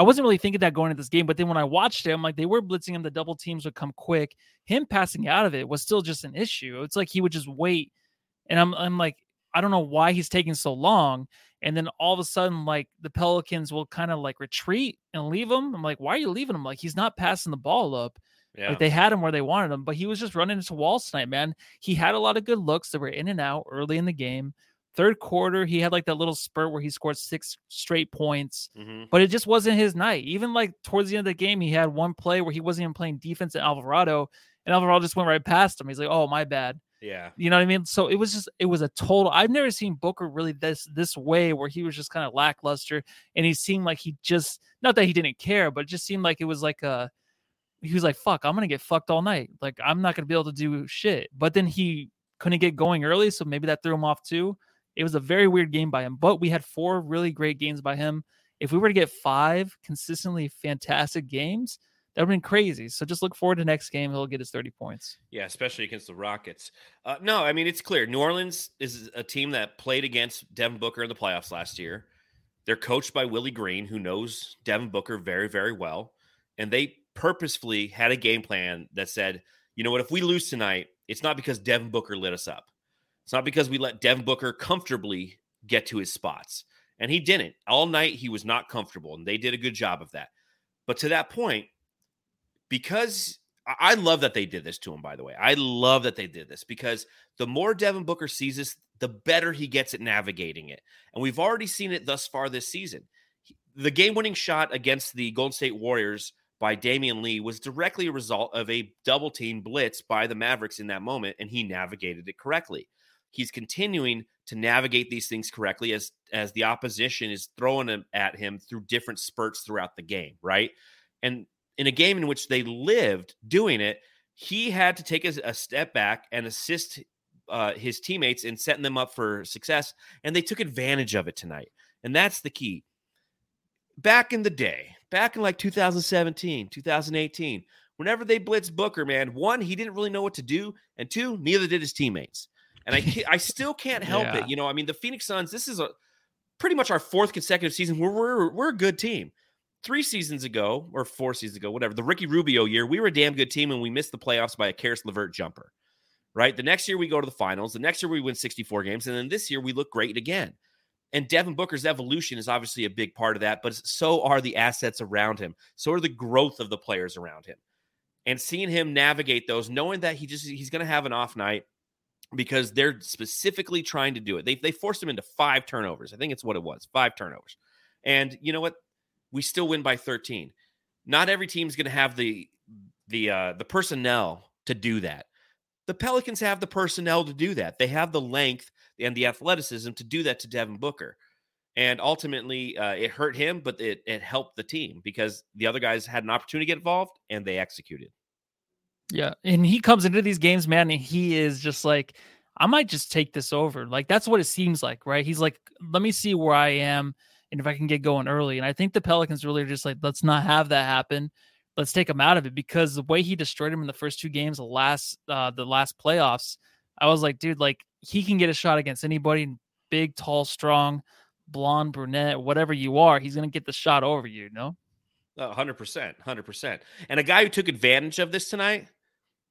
I wasn't really thinking that going into this game, but then when I watched it, I'm like, they were blitzing him. The double teams would come quick. Him passing out of it was still just an issue. It's like he would just wait, and I'm I'm like, I don't know why he's taking so long. And then all of a sudden, like the Pelicans will kind of like retreat and leave him. I'm like, why are you leaving him? Like he's not passing the ball up. Yeah. Like they had him where they wanted him, but he was just running into walls tonight, man. He had a lot of good looks that were in and out early in the game. Third quarter, he had like that little spurt where he scored six straight points,
Mhm.
but it just wasn't his night. Even like towards the end of the game, he had one play where he wasn't even playing defense at Alvarado, and Alvarado just went right past him. He's like, "Oh, my bad."
Yeah.
You know what I mean? So it was just it was a total. I've never seen Booker really this this way where he was just kind of lackluster and he seemed like he just not that he didn't care, but it just seemed like it was like a he was like, fuck, I'm gonna get fucked all night. Like I'm not gonna be able to do shit. But then he couldn't get going early, so maybe that threw him off too. It was a very weird game by him, but we had four really great games by him. If we were to get five consistently fantastic games, that would have been crazy. So just look forward to next game. He'll get his 30 points.
Yeah, especially against the Rockets. Uh, no, I mean it's clear. New Orleans is a team that played against Devin Booker in the playoffs last year. They're coached by Willie Green, who knows Devin Booker very, very well, and they purposefully had a game plan that said, you know what, if we lose tonight, it's not because Devin Booker lit us up. It's not because we let Devin Booker comfortably get to his spots, and he didn't all night. He was not comfortable, and they did a good job of that. But to that point, because I love that they did this to him, by the way. I love that they did this because the more Devin Booker sees this, the better he gets at navigating it. And we've already seen it thus far this season. The game winning shot against the Golden State Warriors by Damion Lee was directly a result of a double team blitz by the Mavericks in that moment, and he navigated it correctly. He's continuing to navigate these things correctly as as the opposition is throwing them at him through different spurts throughout the game, right? And in a game in which they lived doing it, he had to take a, a step back and assist uh, his teammates in setting them up for success, and they took advantage of it tonight. And that's the key. Back in the day, back in like 2017, 2018, whenever they blitzed Booker, man, one, he didn't really know what to do, and two, neither did his teammates. And I, I still can't help
Yeah.
it. You know, I mean, the Phoenix Suns, this is a pretty much our fourth consecutive season where we're, we're a good team three seasons ago or four seasons ago, whatever, the Ricky Rubio year, we were a damn good team and we missed the playoffs by a Caris LeVert jumper. Right. The next year we go to the finals. The next year we win 64 games. And then this year we look great again. And Devin Booker's evolution is obviously a big part of that, but so are the assets around him. So are the growth of the players around him. And seeing him navigate those, knowing that he just he's gonna have an off night because they're specifically trying to do it. They they forced him into five turnovers. I think it's what it was. Five turnovers. And you know what? we still win by 13. Not every team's going to have the the uh, the personnel to do that. The Pelicans have the personnel to do that. They have the length and the athleticism to do that to Devin Booker. And ultimately, uh, it hurt him, but it, it helped the team because the other guys had an opportunity to get involved and they executed.
Yeah. And he comes into these games, man, and he is just like, I might just take this over. Like that's what it seems like, right? He's like, let me see where I am and if I can get going early. And I think the Pelicans really are just like, let's not have that happen. Let's take him out of it because the way he destroyed him in the first two games, the last uh the last playoffs, I was like, dude, like he can get a shot against anybody, big, tall, strong, blonde, brunette, whatever you are, he's gonna get the shot over you, you know?
Uh, 100%. 100%. And a guy who took advantage of this tonight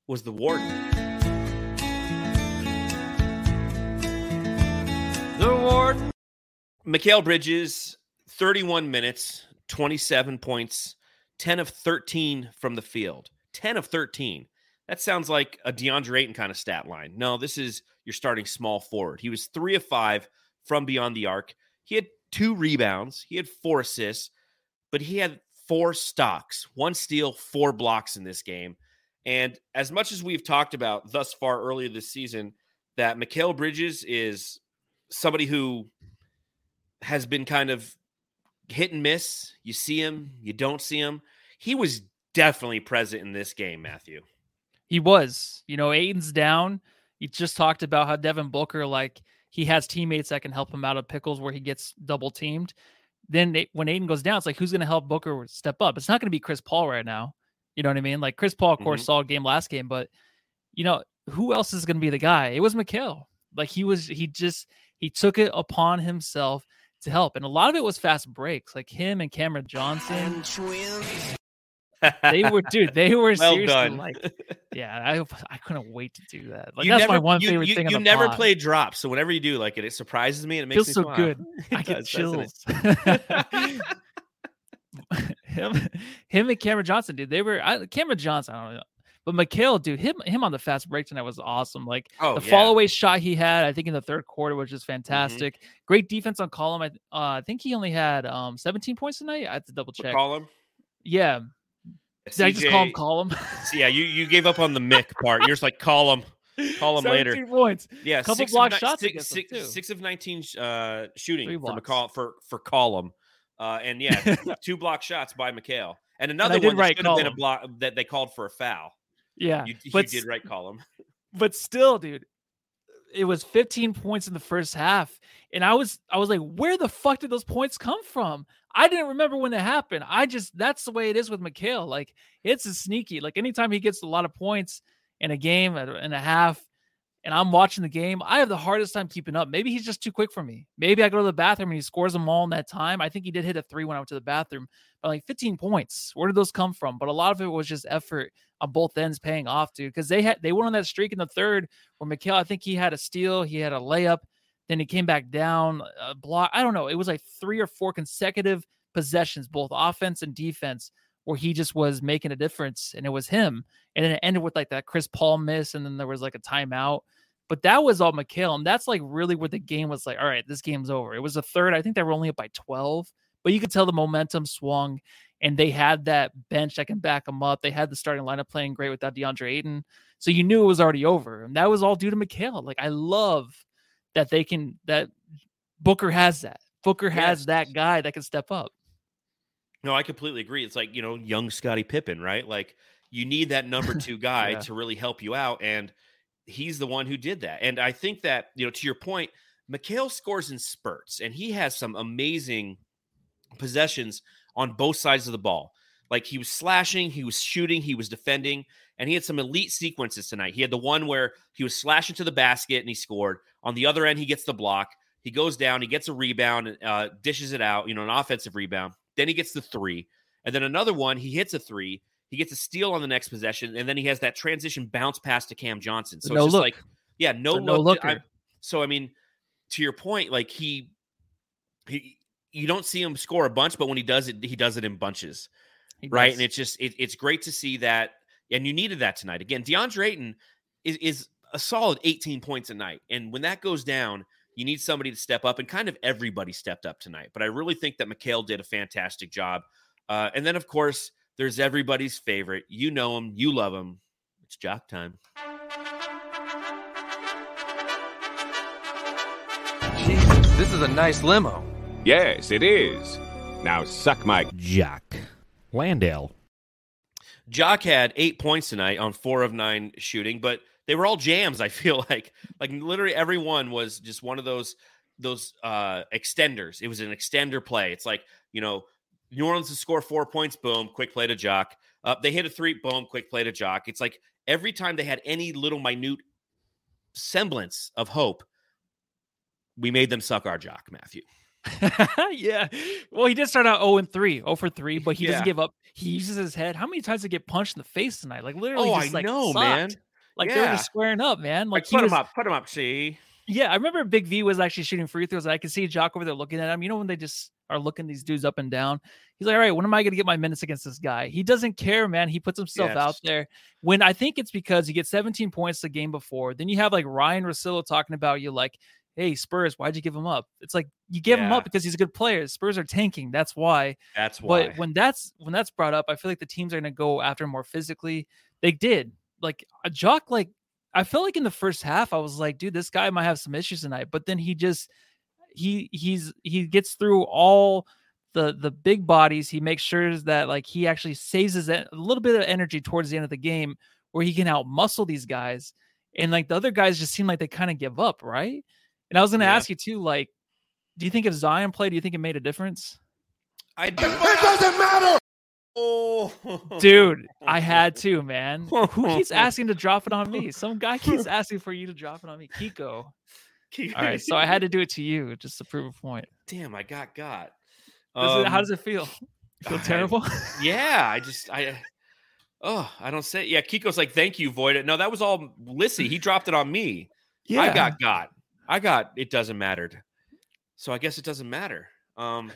was the Warden.
The Warden.
Mikal Bridges, 31 minutes, 27 points, 10 of 13 from the field. 10 of 13. That sounds like a DeAndre Ayton kind of stat line. No, this is your starting small forward. He was three of five from beyond the arc. He had two rebounds, he had four assists, but he had four stocks, one steal, four blocks in this game. And as much as we've talked about thus far earlier this season, that Mikal Bridges is somebody who has been kind of hit and miss. You see him, you don't see him. He was definitely present in this game, Matthew.
He was. You know, Ayton's down. You just talked about how Devin Booker, like, he has teammates that can help him out of pickles where he gets double teamed. Then they, when Ayton goes down, it's like, who's going to help Booker step up? It's not going to be Chris Paul right now. You know what I mean? Like, Chris Paul, of course,
Mhm.
solid game last game, but, you know, who else is going to be the guy? It was Mikal. Like, he was, he just, he took it upon himself to help. And a lot of it was fast breaks, like him and Cameron Johnson. They were, dude, they were
well
seriously
done.
like, yeah, I I couldn't wait to do that. Like
you
that's
never,
my one
you,
favorite
you,
thing.
You
on the
never
pod.
play drops, so whenever you do, like it, it surprises me and it makes
Feels
me
so
smile.
good. I
It
get
does, doesn't
chills. him, him and Cameron Johnson, dude. They were I, Cameron Johnson. I don't know. But Mikal, dude, him him on the fast break tonight was awesome. Like
Oh,
the
yeah.
fall away shot he had, I think in the third quarter was just
Mm-hmm.
fantastic. Great defense on column. I uh, I think he only had um 17 points tonight. I have to double check.
Him.
Yeah. Did I just call him
CJ
column?
Yeah, you you gave up on the Mick part. You're just like call him. Call him later.
17 points.
Yeah,
Couple
six
block
of,
shots
six, six- six of nineteen uh, shooting for. McCall for for column, uh, and yeah, two block shots by McHale, and another
did
one that
write
should have been a block that they called for a foul.
Yeah.
You, you did right column.
but still, dude, it was 15 points in the first half, and I was I was like, where the fuck did those points come from? I didn't remember when it happened. I just that's the way it is with Mikal. Like it's a sneaky. Like anytime he gets a lot of points in a game and and a half, and I'm watching the game, I have the hardest time keeping up. Maybe he's just too quick for me. Maybe I go to the bathroom and he scores them all in that time. I think he did hit a three when I went to the bathroom, but like 15 points. Where did those come from? But a lot of it was just effort on both ends paying off, dude. Because they had they went on that streak in the third where Mikal, I think he had a steal, he had a layup, then he came back down, a block. I don't know. It was like three or four consecutive possessions, both offense and defense, where he just was making a difference, and it was him. And then it ended with like that Chris Paul miss, and then there was like a timeout. But that was all Mikal, and that's like really where the game was like, all right, this game's over. It was a third. I think they were only up by 12, but you could tell the momentum swung, and they had that bench that can back them up. They had the starting lineup playing great without DeAndre Ayton. So you knew it was already over. And that was all due to Mikal. Like I love that they can that Booker has that. Booker has
Yes.
that guy that can step up.
No, I completely agree. It's like you know, young Scottie Pippen, right? Like you need that number two guy
Yeah.
to really help you out, and he's the one who did that. And I think that you know, to your point, Mikal scores in spurts, and he has some amazing possessions on both sides of the ball. Like he was slashing, he was shooting, he was defending, and he had some elite sequences tonight. He had the one where he was slashing to the basket and he scored. On the other end, he gets the block. He goes down, he gets a rebound, and uh, dishes it out, you know, an offensive rebound. Then he gets the three. And then another one, he hits a three. He gets a steal on the next possession. And then he has that transition bounce pass to Cam Johnson. So
No
it's just
look.
like, yeah, no
a no
look. I- so, I mean, to your point, like he, he, you don't see him score a bunch, but when he does it, he does it in bunches
He
right?
does.
And it's just it, it's great to see that, and you needed that tonight. Again, DeAndre Ayton is, is a solid 18 points a night, and when that goes down, you need somebody to step up, and kind of everybody stepped up tonight. But I really think that Mikal did a fantastic job. Uh, and then, of course, there's everybody's favorite. You know him, you love him. It's jock time.
Jesus, this is a nice limo.
Yes, it is. Now suck my.
jock. Landale.
Jock had eight points tonight on four of nine shooting, but they were all jams. I feel like, like literally every one was just one of those those uh extenders. It was an extender play. It's like you know, New Orleans to score four points, boom, quick play to Jock. Uh, they hit a three, boom, quick play to Jock. It's like every time they had any little minute semblance of hope, we made them suck our Jock, Matthew.
yeah. Well, he did start out 0 and 3, 0 for 3, but he
Yeah.
doesn't give up. He uses his head. How many times did he get punched in the face tonight? Like literally,
Oh,
just,
I
like,
know, man.
Like they were
Yeah.
just squaring up, man. Like,
Like, put
was,
him up, put him up. See,
Yeah, I remember Big V was actually shooting free throws. And I could see Jock over there looking at him. You know when they just are looking these dudes up and down. He's like, all right, when am I going to get my minutes against this guy? He doesn't care, man. He puts himself out there. When I think it's because he gets 17 points the game before. Then you have like Ryan Rosillo talking about you, like, hey Spurs, why'd you give him up? It's like you give him up because he's a good player. Spurs are tanking. That's why.
that's why.
But when that's when that's brought up, I feel like the teams are going to go after him more physically. They did. Like uh, a jock, like I felt like in the first half, I was like, dude, this guy might have some issues tonight. But then he just he he's he gets through all the the big bodies. He makes sure that like he actually saves his en- a little bit of energy towards the end of the game where he can out muscle these guys. And like the other guys just seem like they kind of give up, right? And I was gonna
Yeah.
ask you too, like, do you think if Zion played, do you think it made a difference?
I do. It doesn't matter. Oh,
Dude, I had to, man. Who keeps asking to drop it on me? Some guy keeps asking for you to drop it on me. Kiko. All right, so I had to do it to you just to prove a point.
Damn, I got got.
It, how
Um,
does it feel? Feel
I-
terrible?
Yeah, I just I. Oh, I don't say. Yeah, Kiko's like, thank you, Void. No, that was all Lissy. He dropped it on me. Yeah, I got got. I got. It doesn't matter. So I guess it doesn't matter. Um.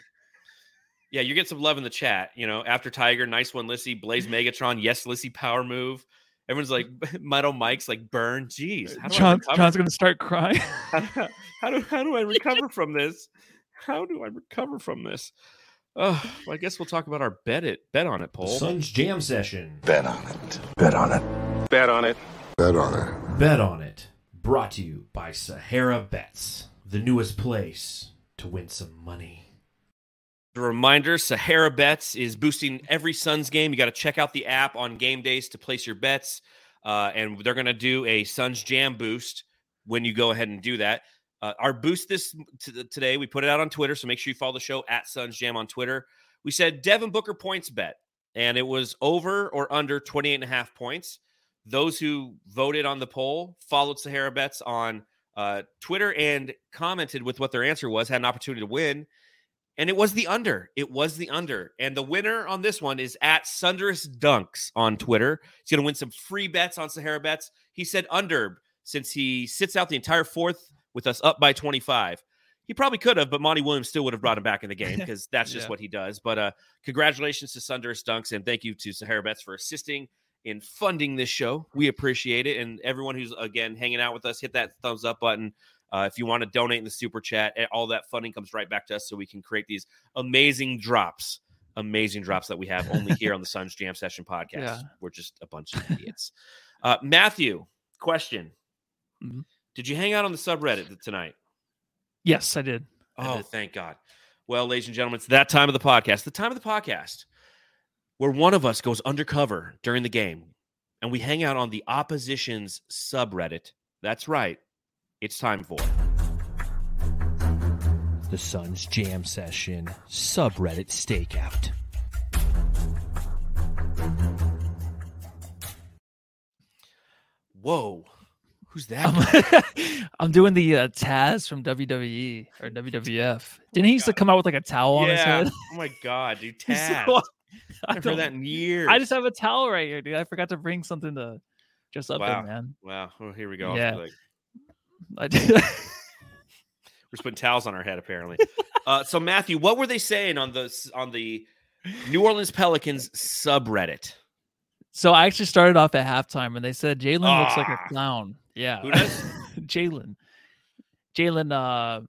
Yeah, you get some love in the chat. You know, after Tiger, nice one, Lissy. Blaze Megatron, yes, Lissy, power move. Everyone's like, Metal Mike's like, burn. Jeez. Uh, how do I
John. John's gonna start crying.
how do how do I recover from this? How do I recover from this? Oh, well, I guess we'll talk about our bet it bet on it poll.
Sun's Jam Session.
Bet on it. Bet on it.
Bet on it.
Bet on it.
Bet on it. Brought to you by Sahara Bets, the newest place to win some money.
A reminder Sahara Bets is boosting every Suns game. You got to check out the app on game days to place your bets. Uh, and they're going to do a Suns Jam boost when you go ahead and do that. Uh, our boost this t- today, we put it out on Twitter. So make sure you follow the show at Suns Jam on Twitter. We said Devin Booker points bet, and it was over or under 28 and a half points. Those who voted on the poll followed Sahara Bets on uh, Twitter and commented with what their answer was, had an opportunity to win. And it was the under. It was the under. And the winner on this one is at Sunderous Dunks on Twitter. He's going to win some free bets on Sahara Bets. He said under since he sits out the entire fourth with us up by 25. He probably could have, but Monty Williams still would have brought him back in the game because that's just
Yeah.
what he does. But uh, congratulations to Sunderous Dunks and thank you to Sahara Bets for assisting in funding this show. We appreciate it. And everyone who's, again, hanging out with us, hit that thumbs up button. Uh, if you want to donate in the super chat, eh, all that funding comes right back to us so we can create these amazing drops, amazing drops that we have only here on the Suns Jam Session podcast.
Yeah.
We're just a bunch of idiots. Uh, Matthew, question.
Mhm.
Did you hang out on the subreddit tonight?
yes, I did. I
Oh,
did.
thank God. Well, ladies and gentlemen, it's that time of the podcast, the time of the podcast where one of us goes undercover during the game and we hang out on the opposition's subreddit. That's right. It's time for.
The Sun's Jam Session subreddit stakeout.
Whoa. Who's that?
I'm, I'm doing the uh, Taz from WWE or WWF. Didn't he used to come out with like a towel on his
yeah.
head?
Oh my God, dude. Taz.
so-
I
I,
haven't heard
don't-
that in years.
I just have a towel right here, dude. I forgot to bring something to dress up
Wow.
in, man.
Wow. Well, here we go.
Yeah.
Like,
I did.
we're just putting towels on our head, apparently. uh, so, Matthew, what were they saying on the on the New Orleans Pelicans subreddit?
so I actually started off at halftime, and they said Jalen looks like
Ah.
a clown. Yeah,
Who does?
Jalen. Jalen. Uh,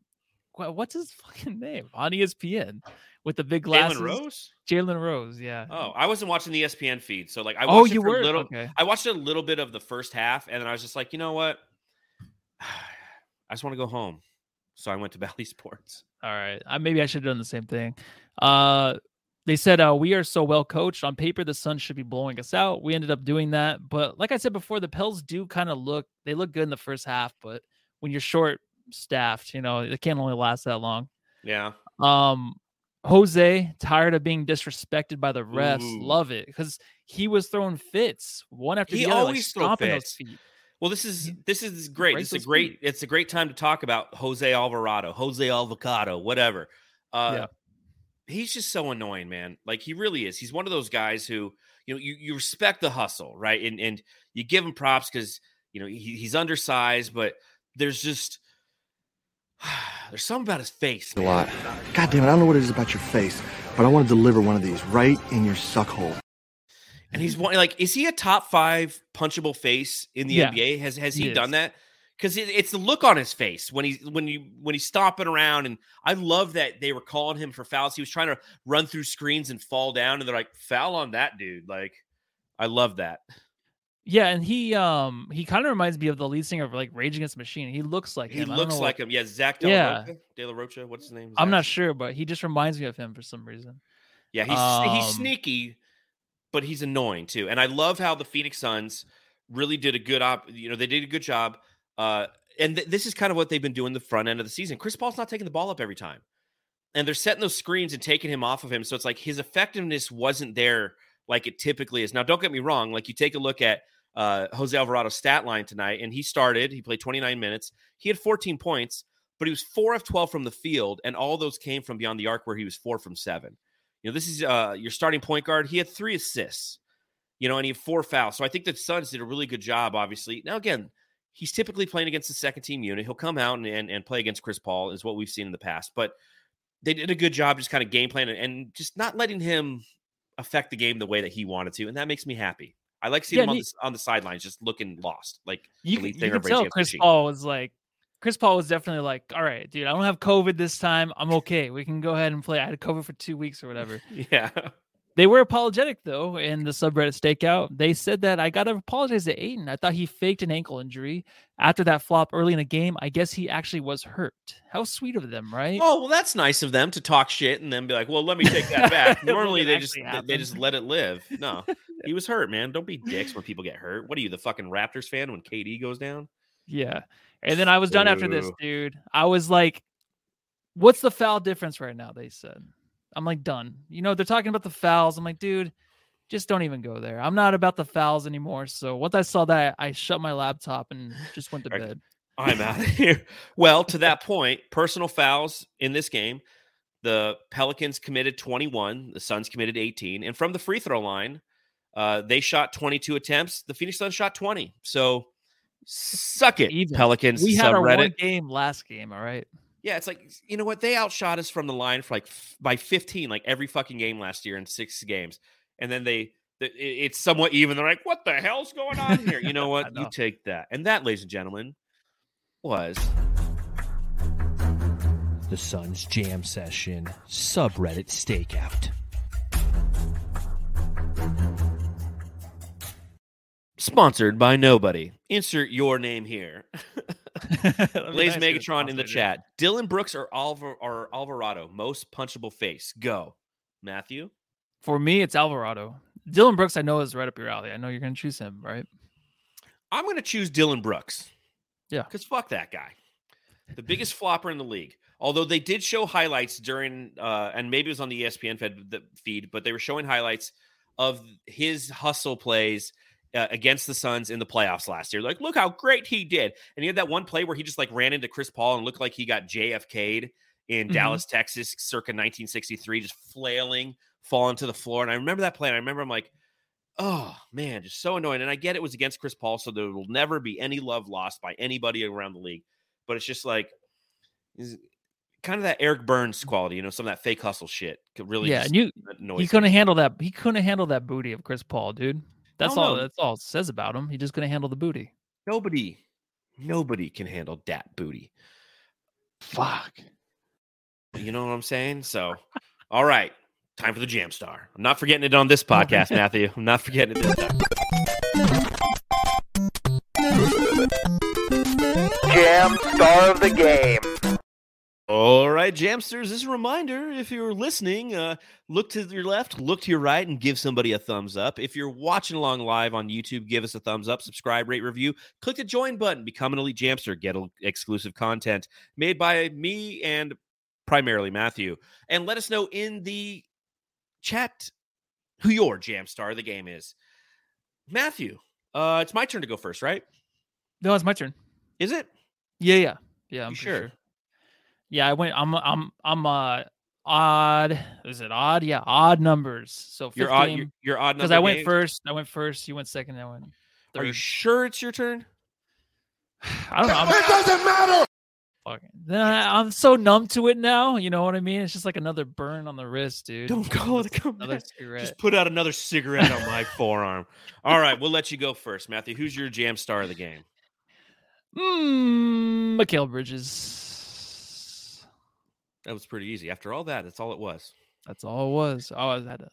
what's his fucking name on ESPN with the big glasses?
Jalen Rose?
Jalen Rose. Yeah.
Oh, I wasn't watching the ESPN feed, so like I
oh,
watched it
you were
a little.
okay.
I watched a little bit of the first half, and then I was just like, you know what? I just want to go home, so I went to Valley Sports.
All right. I, maybe I should have done the same thing. Uh, they said uh, we are so well coached. On paper, the Suns should be blowing us out. We ended up doing that, but like I said before, the Pels do kind of look. They look good in the first half, but when you're short staffed, you know it can't only last that long.
Yeah,
Um, Jose tired of being disrespected by the refs.
Ooh.
Love it because he was throwing fits one after
He
the other, like
always throw
stomping those
fits.
feet.
Well, this is this is great.
Break
This is a great.
feet.
It's a great time to talk about Jose Alvarado, Jose Avocado, whatever. Uh,
Yeah.
He's just so annoying, man. Like he really is. He's one of those guys who you know you, you respect the hustle, right? And and you give him props because you know he, he's undersized, but there's just there's something about his face.
a lot. God damn it, I don't know what it is about your face, but I want to deliver one of these right in your suck hole.
And he's one like, is he a top five punchable face in the
Yeah,
NBA? Has has he,
he
done that? Because it, it's the look on his face when he's when you when he's stomping around, and I love that they were calling him for fouls. He was trying to run through screens and fall down, and they're like, foul on that dude. Like, I love that.
Yeah, and he um he kind of reminds me of the lead singer of like Rage Against the Machine. He looks like
He
him. Don't
looks like
what-
him. Yeah, Zach De La,
Yeah.
Rocha? De La Rocha. What's his name?
I'm not sure, but he just reminds me of him for some reason.
Yeah, he's he's
Um,
sneaky, but he's annoying too. And I love how the Phoenix Suns really did a good op. You know, they did a good job. Uh, and th- this is kind of what they've been doing the front end of the season. Chris Paul's not taking the ball up every time, and they're setting those screens and taking him off of him. So it's like his effectiveness wasn't there like it typically is. Now, don't get me wrong. Like you take a look at uh, Jose Alvarado's stat line tonight, and he started. He played 29 minutes. He had 14 points, but he was four of 12 from the field, and all those came from beyond the arc, where he was four from seven. You know, this is uh, your starting point guard. He had three assists, you know, and he had four fouls. So I think the Suns did a really good job, obviously. Now, again, he's typically playing against the second team unit. He'll come out and, and, and play against Chris Paul, is what we've seen in the past. But they did a good job just kind of game plan and, and just not letting him affect the game the way that he wanted to. And that makes me happy. I like seeing
Yeah,
him on
me-
the, on the sidelines, just looking lost. Like
You, you can tell Chris Paul was like, Chris Paul was definitely like, all right, dude, I don't have COVID this time. I'm okay. We can go ahead and play. I had COVID for two weeks or whatever.
Yeah.
They were apologetic though in the subreddit stakeout. They said that I gotta apologize to Ayton. I thought he faked an ankle injury after that flop early in the game. I guess he actually was hurt. How sweet of them, right?
Oh well, that's nice of them to talk shit and then be like, "Well, let me take that back." Normally, they just they- they just let it live. No, he was hurt, man. Don't be dicks when people get hurt. What are you, the fucking Raptors fan when KD goes down?
Yeah. And then I was done after this, dude. I was like, what's the foul difference right now? They said. I'm like, done. You know, they're talking about the fouls. I'm like, dude, just don't even go there. I'm not about the fouls anymore. So once I saw that, I shut my laptop and just went to bed.
I'm out of here. Well, to that point, personal fouls in this game, the Pelicans committed 21, the Suns committed 18, and from the free throw line, uh, they shot 22 attempts. The Phoenix Suns shot 20. So suck it,
Even.
Pelicans.
We had our
subreddit.
one game last game. All right.
Yeah, it's like you know what they outshot us from the line for like f- by 15, like every fucking game last year in six games, and then they th- it- it's somewhat even. They're like, "What the hell's going on here?" You know what? You take that, and that, ladies and gentlemen, was
The Sun's Jam Session subreddit stakeout.
Sponsored by nobody. Insert your name here. Blaze
nice to get a
Megatron in the chat. Dillon Brooks or Alvar or Alvarado most punchable face. Go, Matthew.
For me, it's Alvarado. Dillon Brooks, I know is right up your alley. I know you're gonna choose him, right?
I'm going to choose Dillon Brooks.
Yeah.
Because fuck that guy. The biggest flopper in the league. Although they did show highlights during, uh, and maybe it was on the ESPN fed, the feed, but they were showing highlights of his hustle plays uh, against the Suns in the playoffs last year. Like, look how great he did. And he had that one play where he just like ran into Chris Paul and looked like he got JFK'd in
Mhm.
Dallas, Texas, circa 1963, just flailing, falling to the floor. And I remember that play. And I remember I'm like, oh man, just so annoying. And I get it was against Chris Paul, so there will never be any love lost by anybody around the league. But it's just like is kind of that Eric Burns quality, you know, some of that fake hustle shit. Could really
yeah, you he couldn't handle that. He couldn't handle that booty of Chris Paul, dude. That's all.
no.
That's all it says about him. He just couldn't handle the booty.
nobody, nobody can handle that booty. Fuck. You know what I'm saying? So, all right, time for the Jam Star. I'm not forgetting it on this podcast, Matthew. I'm not forgetting it this time.
Jam star of the game.
All right, Jamsters, this is a reminder if you're listening, uh, look to your left, look to your right, and give somebody a thumbs up. If you're watching along live on YouTube, give us a thumbs up, subscribe, rate, review, click the join button, become an elite Jamster, get exclusive content made by me and primarily Matthew. And let us know in the chat who your Jamstar of the game is. Matthew, uh, it's my turn to go first, right?
No, it's my turn.
Is it?
Yeah, yeah, yeah. I'm
sure?
sure. Yeah, I went. I'm. I'm. I'm. Uh, odd. Is it odd? Yeah, odd numbers. So
You're odd.
game-
You're, you're odd
because I went
game?
first. I went first. You went second. I went. Third.
Are you sure it's your turn?
I don't know. I'm,
It doesn't matter!
fucking, then I, I'm so numb to it now. You know what I mean? It's just like another burn on the wrist, dude.
Don't go.
Just
Come
Another
back.
cigarette.
Just put out another cigarette on my forearm. All right, we'll let you go first, Matthew. Who's your jam star of the game?
Mm, Mikal Bridges.
That was pretty easy. After all that, that's all it was.
That's all it was. Oh, I had a.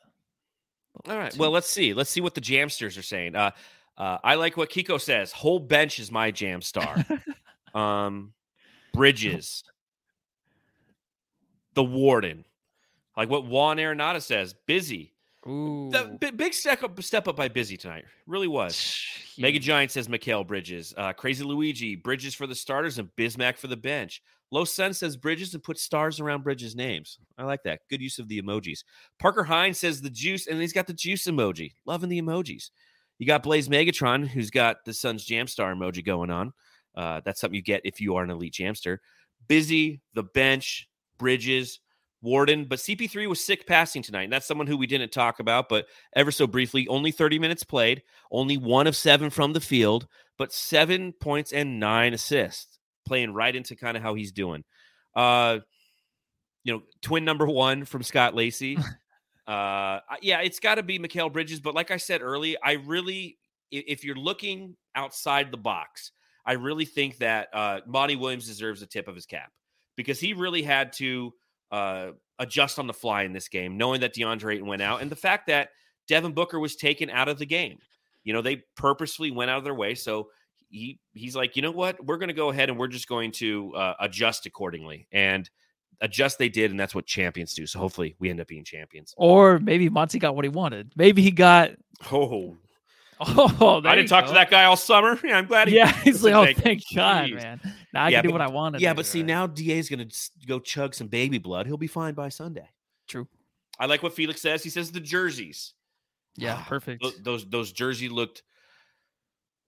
All right. Well, let's see. Let's see what the jamsters are saying. Uh, uh, I like what Kiko says. Whole bench is my jam star. um, Bridges, the Warden, like what Juan Arenado says. Busy.
Ooh.
The, bi- big step up, step up by Busy tonight. Really was. Mega. Giant says Mikal Bridges. Uh, Crazy Luigi, Bridges for the starters and Bismack for the bench. Low Sun says Bridges and put stars around Bridges' names. I like that. Good use of the emojis. Parker Hines says the juice, and he's got the juice emoji. Loving the emojis. You got Blaze Megatron, who's got the Sun's Jamstar emoji going on. Uh, that's something you get if you are an elite Jamster. Busy, the bench, Bridges, Warden, but CP3 was sick passing tonight. And that's someone who we didn't talk about, but ever so briefly, only 30 minutes played, only one of seven from the field, but seven points and nine assists, playing right into kind of how he's doing. Uh, you know, twin number one from Scott Lacey. uh, yeah, it's got to be Mikal Bridges, but like I said early, I really if you're looking outside the box, I really think that uh, Monty Williams deserves a tip of his cap because he really had to uh, adjust on the fly in this game, knowing that DeAndre Ayton went out, and the fact that Devin Booker was taken out of the game. You know, they purposefully went out of their way, so he he's like, you know what, we're going to go ahead and we're just going to uh, adjust accordingly, and adjust they did, and that's what champions do. So hopefully, we end up being champions.
Or maybe Monty got what he wanted. Maybe he got.
Oh,
Oh,
I didn't talk to that guy all summer. Yeah, I'm glad he.
Yeah, he's like, oh,
Thank-
thank God,
Jeez.
man. Now I
Yeah,
can do
but-
what I want
Yeah,
do.
but see,
right?
now is going to go chug some baby blood. He'll be fine by Sunday.
True.
I like what Felix says. He says the jerseys.
Yeah, perfect.
Those those jersey looked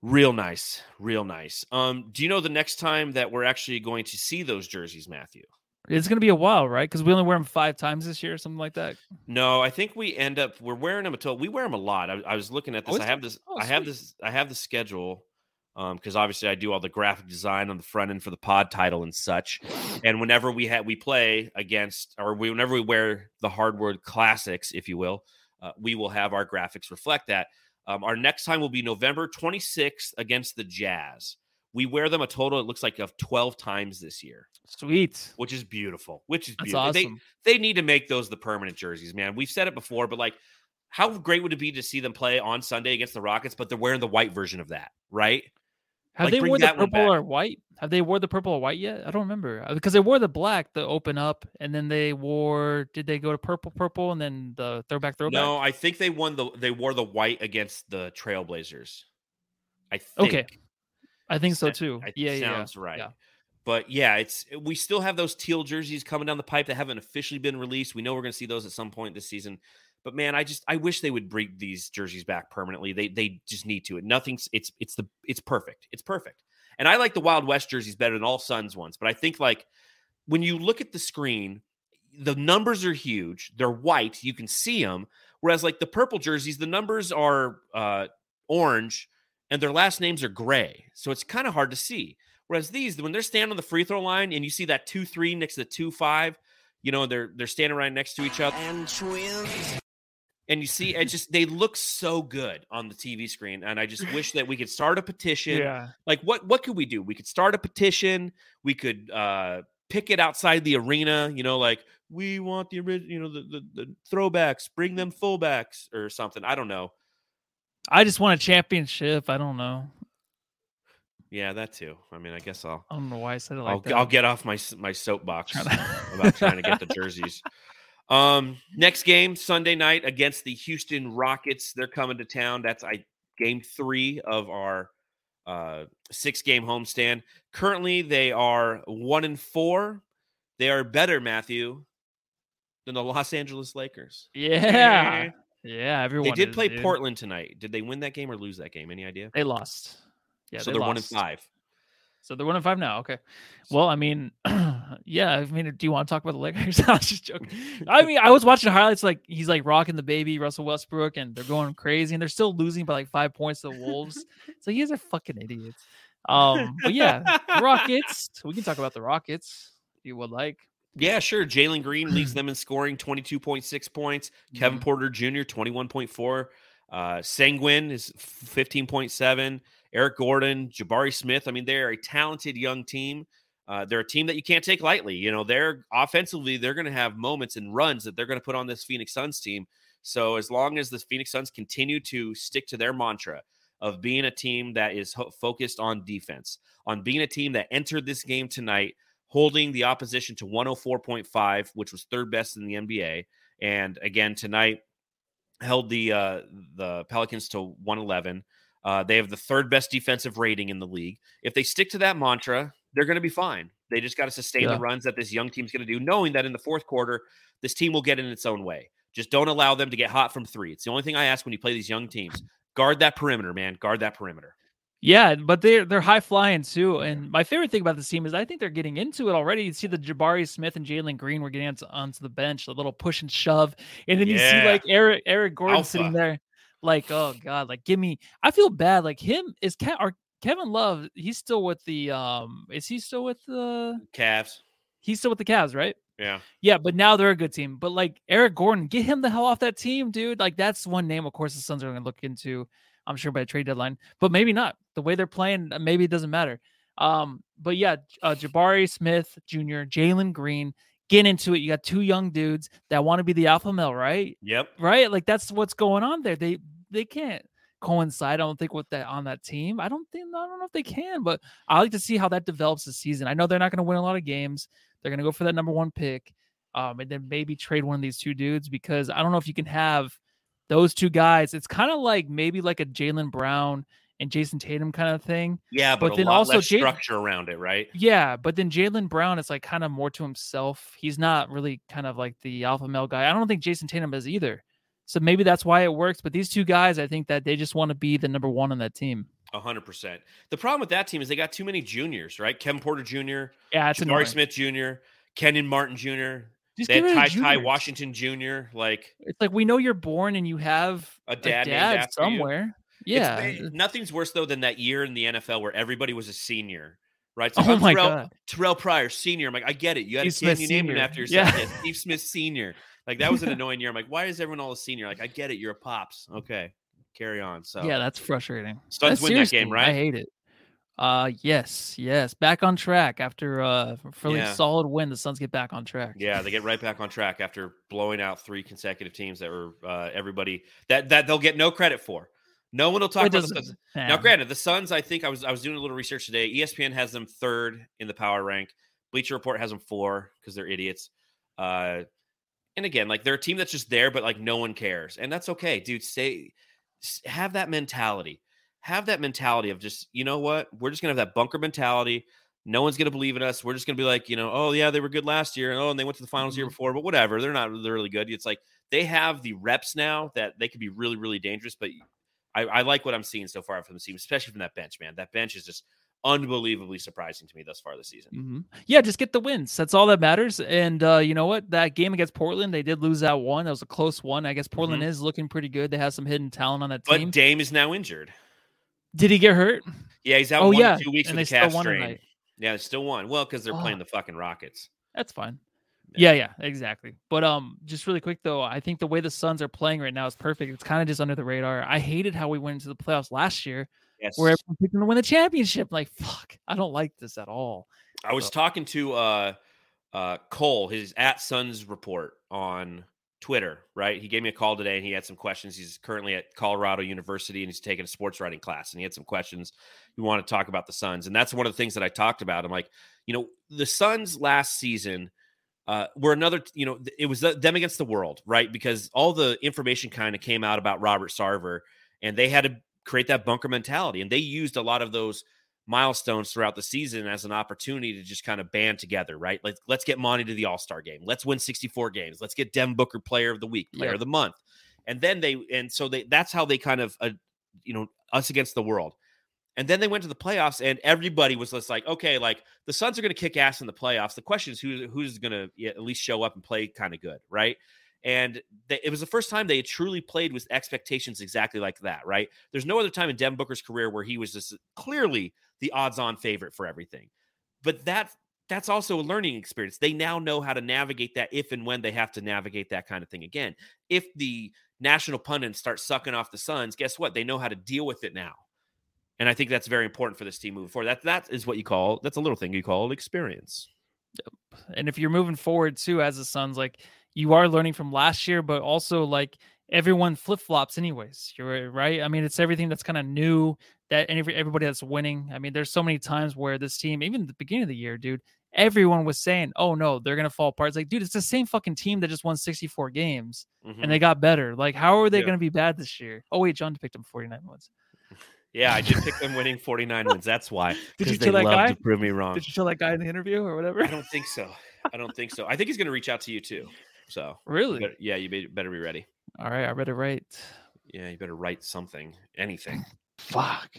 real nice, real nice. Um, do you know the next time that we're actually going to see those jerseys, Matthew?
It's gonna be a while, right? Because we only wear them five times this year, or something like that.
No, I think we end up we're wearing them until we wear them a lot. I, I was looking at
Oh,
this.
is
I have this.
Oh,
I have this. I have the schedule. Um, because obviously I do all the graphic design on the front end for the pod title and such. And whenever we have we play against, or we, whenever we wear the hardwood classics, if you will, uh, we will have our graphics reflect that. Um, our next time will be November 26th against the Jazz. We wear them a total, it looks like, of 12 times this year,
Sweet.
which is beautiful. Which is
That's
beautiful. They- they need to make those the permanent jerseys, man. We've said it before, but like, how great would it be to see them play on Sunday against the Rockets, but they're wearing the white version of that, right?
Have
Like,
they wore the purple or white? Have they wore the purple or white yet? I don't remember Uh, because they wore the black, the open up, and then they wore. Did they go to purple, purple, and then the throwback, throwback?
No, I think they won the. They wore the white against the Trailblazers. I think.
Okay. I think so too.
I-
yeah, yeah,
sounds right.
yeah.
But yeah, it's we still have those teal jerseys coming down the pipe that haven't officially been released. We know we're going to see those at some point this season. But man, I just I wish they would bring these jerseys back permanently. They they just need to. Nothing's it's it's the it's perfect. It's perfect. And I like the Wild West jerseys better than all Suns ones. But I think like when you look at the screen, the numbers are huge. They're white. You can see them. Whereas like the purple jerseys, the numbers are uh, orange and their last names are gray. So it's kind of hard to see. Whereas these, when they're standing on the free throw line and you see that two three next to the two five, you know they're they're standing right next to each other. And twins. And you see, it just they look so good on the TV screen. And I just wish that we could start a petition
Yeah.
like what what could we do we could start a petition we could uh pick it outside the arena you know like we want the original you know the, the the throwbacks bring them fullbacks or something i don't know
I just want a championship. I don't know.
yeah that too i mean i guess i'll
I don't know why I said it like
I'll,
that.
I'll get off my my soapbox
Trying to-
about trying to get the jerseys um next game sunday night against the houston rockets they're coming to town that's i game three of our uh six game homestand currently they are one and four they are better matthew than the los angeles lakers
Yeah. Yeah. Everyone.
they did
is,
play
dude.
portland tonight did they win that game or lose that game any idea
They lost. Yeah.
so
they
they're one and five
So they're one and five now. Okay. Well, I mean, yeah. I mean, do you want to talk about the Lakers? I was just joking. I mean, I was watching highlights like he's like rocking the baby Russell Westbrook, and they're going crazy, and they're still losing by like five points to the Wolves. so you guys are fucking idiots. Um, but yeah, Rockets. We can talk about the Rockets. If you would like.
Yeah, sure. Jalen Green leads them in scoring 22.6 points. Kevin
Mhm.
Porter Jr., 21.4. Uh, Sengun is 15.7. Eric Gordon, Jabari Smith. I mean, they're a talented young team. Uh, they're a team that you can't take lightly. You know, they're offensively, they're going to have moments and runs that they're going to put on this Phoenix Suns team. So as long as the Phoenix Suns continue to stick to their mantra of being a team that is ho- focused on defense, on being a team that entered this game tonight holding the opposition to 104.5, which was third best in the NBA, and again tonight held the uh, the Pelicans to 111. Uh, they have the third best defensive rating in the league. If they stick to that mantra, they're going to be fine. They just got to sustain
Yeah.
the runs that this young team's going to do, knowing that in the fourth quarter, this team will get in its own way. Just don't allow them to get hot from three. It's the only thing I ask when you play these young teams. Guard that perimeter, man. Guard that perimeter.
Yeah, but they're they're high flying too. And my favorite thing about this team is I think they're getting into it already. You see the Jabari Smith and Jalen Green were getting onto, onto the bench, the little push and shove, and then you see like Eric Eric Gordon sitting there, like oh god, like give me. I feel bad. Like him is Ke- or Kevin Love. He's still with the um. Is he still with the?
Cavs.
He's still with the Cavs, right?
Yeah.
Yeah, but now they're a good team. But like Eric Gordon, get him the hell off that team, dude. Like that's one name, of course, the Suns are going to look into. I'm sure by trade deadline, but maybe not. The way they're playing, uh, maybe it doesn't matter. Um, but yeah, uh, Jabari Smith Jr., Jalen Green, get into it. You got two young dudes that want to be the alpha male, right?
Yep.
Right? Like that's what's going on there. They they can't coincide. I don't think with that on that team. I don't think I don't know if they can, but I like to see how that develops this season. I know they're not going to win a lot of games. They're going to go for that number one pick, um, and then maybe trade one of these two dudes because I don't know if you can have those two guys. It's kind of like maybe like a Jaylen Brown and Jayson Tatum kind of thing.
Yeah, but,
But then also Jalen-
structure around it, right?
Yeah, but then Jaylen Brown is like kind of more to himself. He's not really kind of like the alpha male guy. I don't think Jayson Tatum is either. So maybe that's why it works. But these two guys, I think that they just want to be the number one on that team.
A hundred percent. The problem with that team is they got too many juniors, right? Kevin Porter Jr.,
Yeah, it's
Jabari. Smith Jr., Kenyon Martin Jr.,
Just
they had Ty, Ty. Washington Jr. Like
It's like we know you're born and you have
a
a
dad,
dad,
named you.
somewhere.
It's-
Yeah.
eh, nothing's worse though than that year in the NFL where everybody was a senior, right? So
Oh my
Terrell,
God.
Terrelle Pryor Senior. I'm like, I get it. You had
Steve
a kid,
Smith
you named him after yourself.
Yeah.
Yeah, Steve Smith Senior. Like that was an annoying year. I'm like, why is everyone all a senior? Like, I get it. You're a pops. Okay, carry on. So
Yeah, that's frustrating.
Suns win that game, right?
I hate it. Uh yes, yes. Back on track after uh, a fairly
Yeah.
solid win. The Suns get back on track.
Yeah, they get right back on track after blowing out three consecutive teams that were uh, everybody that that they'll get no credit for. No one will talk
It
about the Suns. Now, granted, the Suns. I think I was I was doing a little research today. ESPN has them third in the power rank. Bleacher Report has them four because they're idiots. Uh, and again, like they're a team that's just there, but like no one cares, and that's okay, dude. Stay, s- have that mentality. Have that mentality of just you know what we're just gonna have that bunker mentality. No one's gonna believe in us. We're just gonna be like, you know, oh yeah, they were good last year, and oh, and they went to the finals the year mm-hmm. before, but whatever. They're not they're really good. It's like they have the reps now that they could be really, really dangerous. But I, I like what I'm seeing so far from the team, especially from that bench, man. That bench is just unbelievably surprising to me thus far this season.
Mhm. Yeah, just get the wins. That's all that matters. And uh, you know what? That game against Portland, they did lose that one. That was a close one. I guess Portland is looking pretty good. They have some hidden talent on that team. But.
Dame is now injured.
did he get hurt?
Yeah, he's out
Oh,
one
yeah,
two weeks
and
with
they
a calf
still won
strain.
tonight.
Yeah, it's still one. Well, because they're playing the fucking Rockets.
That's fine. Yeah, yeah, exactly. But um, just really quick though, I think the way the Suns are playing right now is perfect. It's kind of just under the radar. I hated how we went into the playoffs last year,
Yes.
where everyone picked them to win the championship. Like, fuck, I don't like this at all.
I was
So-
talking to uh uh Cole, his at Suns report on Twitter, right? He gave me a call today and he had some questions. He's currently at Colorado University and he's taking a sports writing class and he had some questions. He want to talk about the Suns. And that's one of the things that I talked about. I'm like, you know, the Suns last season uh, were another, you know, it was them against the world, right? Because all the information kind of came out about Robert Sarver and they had to create that bunker mentality. And they used a lot of those milestones throughout the season as an opportunity to just kind of band together, right? Like let's get Monty to the All Star game. Let's win 64 games. Let's get Devin Booker Player of the Week, Player
Yep.
of the Month, and then they and so they that's how they kind of uh, you know us against the world. And then they went to the playoffs, and everybody was just like, okay, like the Suns are going to kick ass in the playoffs. The question is who who's going to at least show up and play kind of good, right? And they, it was the first time they had truly played with expectations exactly like that, right? There's no other time in Devin Booker's career where he was just clearly the odds-on favorite for everything. But that that's also a learning experience. They now know how to navigate that if and when they have to navigate that kind of thing again. If the national pundits start sucking off the Suns, guess what? They know how to deal with it now. And I think that's very important for this team moving forward. That that is what you call that's a little thing you call experience.
and if you're moving forward too as the Suns, like you are learning from last year, but also like everyone flip flops anyways. You're right. I mean, it's everything that's kind of new that every, everybody that's winning. I mean, there's so many times where this team, even at the beginning of the year, dude, everyone was saying, "Oh no, they're gonna fall apart." It's like, dude, it's the same fucking team that just won 64 games
Mhm.
and they got better. Like, how are they
Yeah.
gonna be bad this year? Oh wait, John picked them 49 wins.
Yeah, I did pick them winning 49 wins. That's why.
Did you
they
that guy?
to prove me wrong.
Did you tell that guy in the interview or whatever?
I don't think so. I don't think so. I think he's going to reach out to you too. So,
Really?
better- yeah, you be- better be ready.
All right, I it right.
Yeah, you better write something, anything.
Fuck.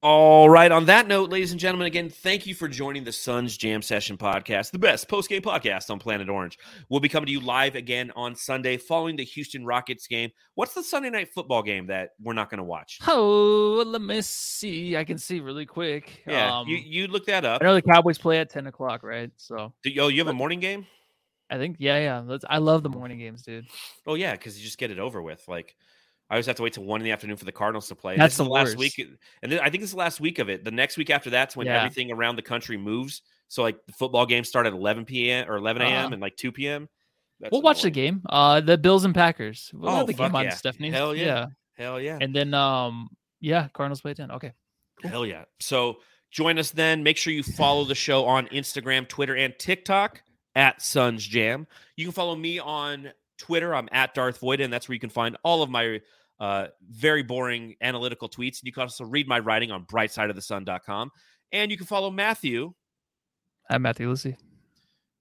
All right. On that note, ladies and gentlemen, again, thank you for joining the Suns Jam Session podcast, the best post game podcast on Planet Orange. We'll be coming to you live again on Sunday following the Houston Rockets game. What's the Sunday night football game that we're not going to watch?
Oh, let me see. I can see really quick.
Yeah,
Um,
you, you look that up.
I know the Cowboys play at 10 o'clock, right? So
Do, oh, you have a morning game?
I think, yeah, yeah. Let's, I love the morning games, dude.
Oh, yeah, because you just get it over with. Like, I always have to wait till one in the afternoon for the Cardinals to play.
That's the
last
worst.
week, and then, I think it's the last week of it. The next week after that's when
Yeah.
everything around the country moves. So like the football games start at 11 p.m. or 11 a.m.
Uh-huh.
and like 2 p.m. That's
we'll watch the game. Uh, the Bills and Packers. We'll
Oh,
have the game on
yeah.
Stephanie.
Hell yeah. Hell yeah.
And then um, yeah, Cardinals play at ten. Okay.
Hell yeah. So join us then. Make sure you follow the show on Instagram, Twitter, and TikTok at Suns Jam. You can follow me on Twitter. I'm at Darth Void, and that's where you can find all of my uh, very boring analytical tweets. And you can also read my writing on brightsideofthesun.com. And you can follow Matthew,
I'm Matthew Lucy.
and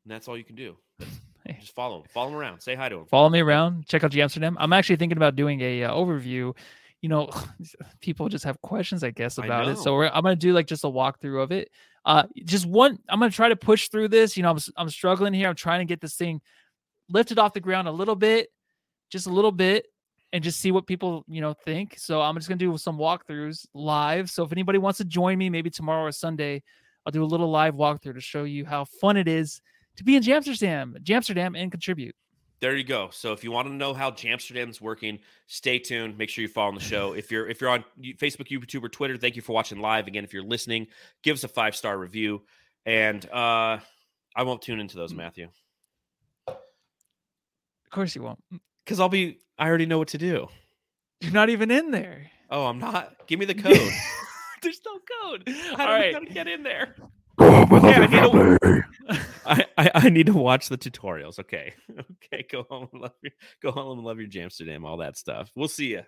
that's all you can do.
Hey.
Just follow him. Follow him around. Say hi to him.
Follow me around. Check out Jamsterdam. I'm actually thinking about doing a uh, overview. You know, people just have questions, I guess,
I
about it. So we're, I'm gonna do like just a walkthrough of it. Uh, just one. I'm gonna try to push through this. You know, I'm I'm struggling here. I'm trying to get this thing lifted off the ground a little bit, just a little bit, and just see what people you know think. So I'm just gonna do some walkthroughs live. So if anybody wants to join me, maybe tomorrow or Sunday, I'll do a little live walkthrough to show you how fun it is to be in Jamsterdam, Jamsterdam, and contribute.
There you go. So if you want to know how Jamsterdam's working, stay tuned. Make sure you follow the show. If you're if you're on Facebook, YouTube, or Twitter, thank you for watching live. Again, if you're listening, give us a five star review. And uh I won't tune into those, Matthew,
Of course you won't.
because I'll be. I already know what to do.
You're not even in there.
Oh, I'm not. Give me the code.
There's no code.
I
All right.
how to get in there.
Grow up
Okay,
a
I need to- I, I I need to watch the tutorials. Okay, okay. Go home and love your go home and love your Jamsterdam. All that stuff. We'll see you.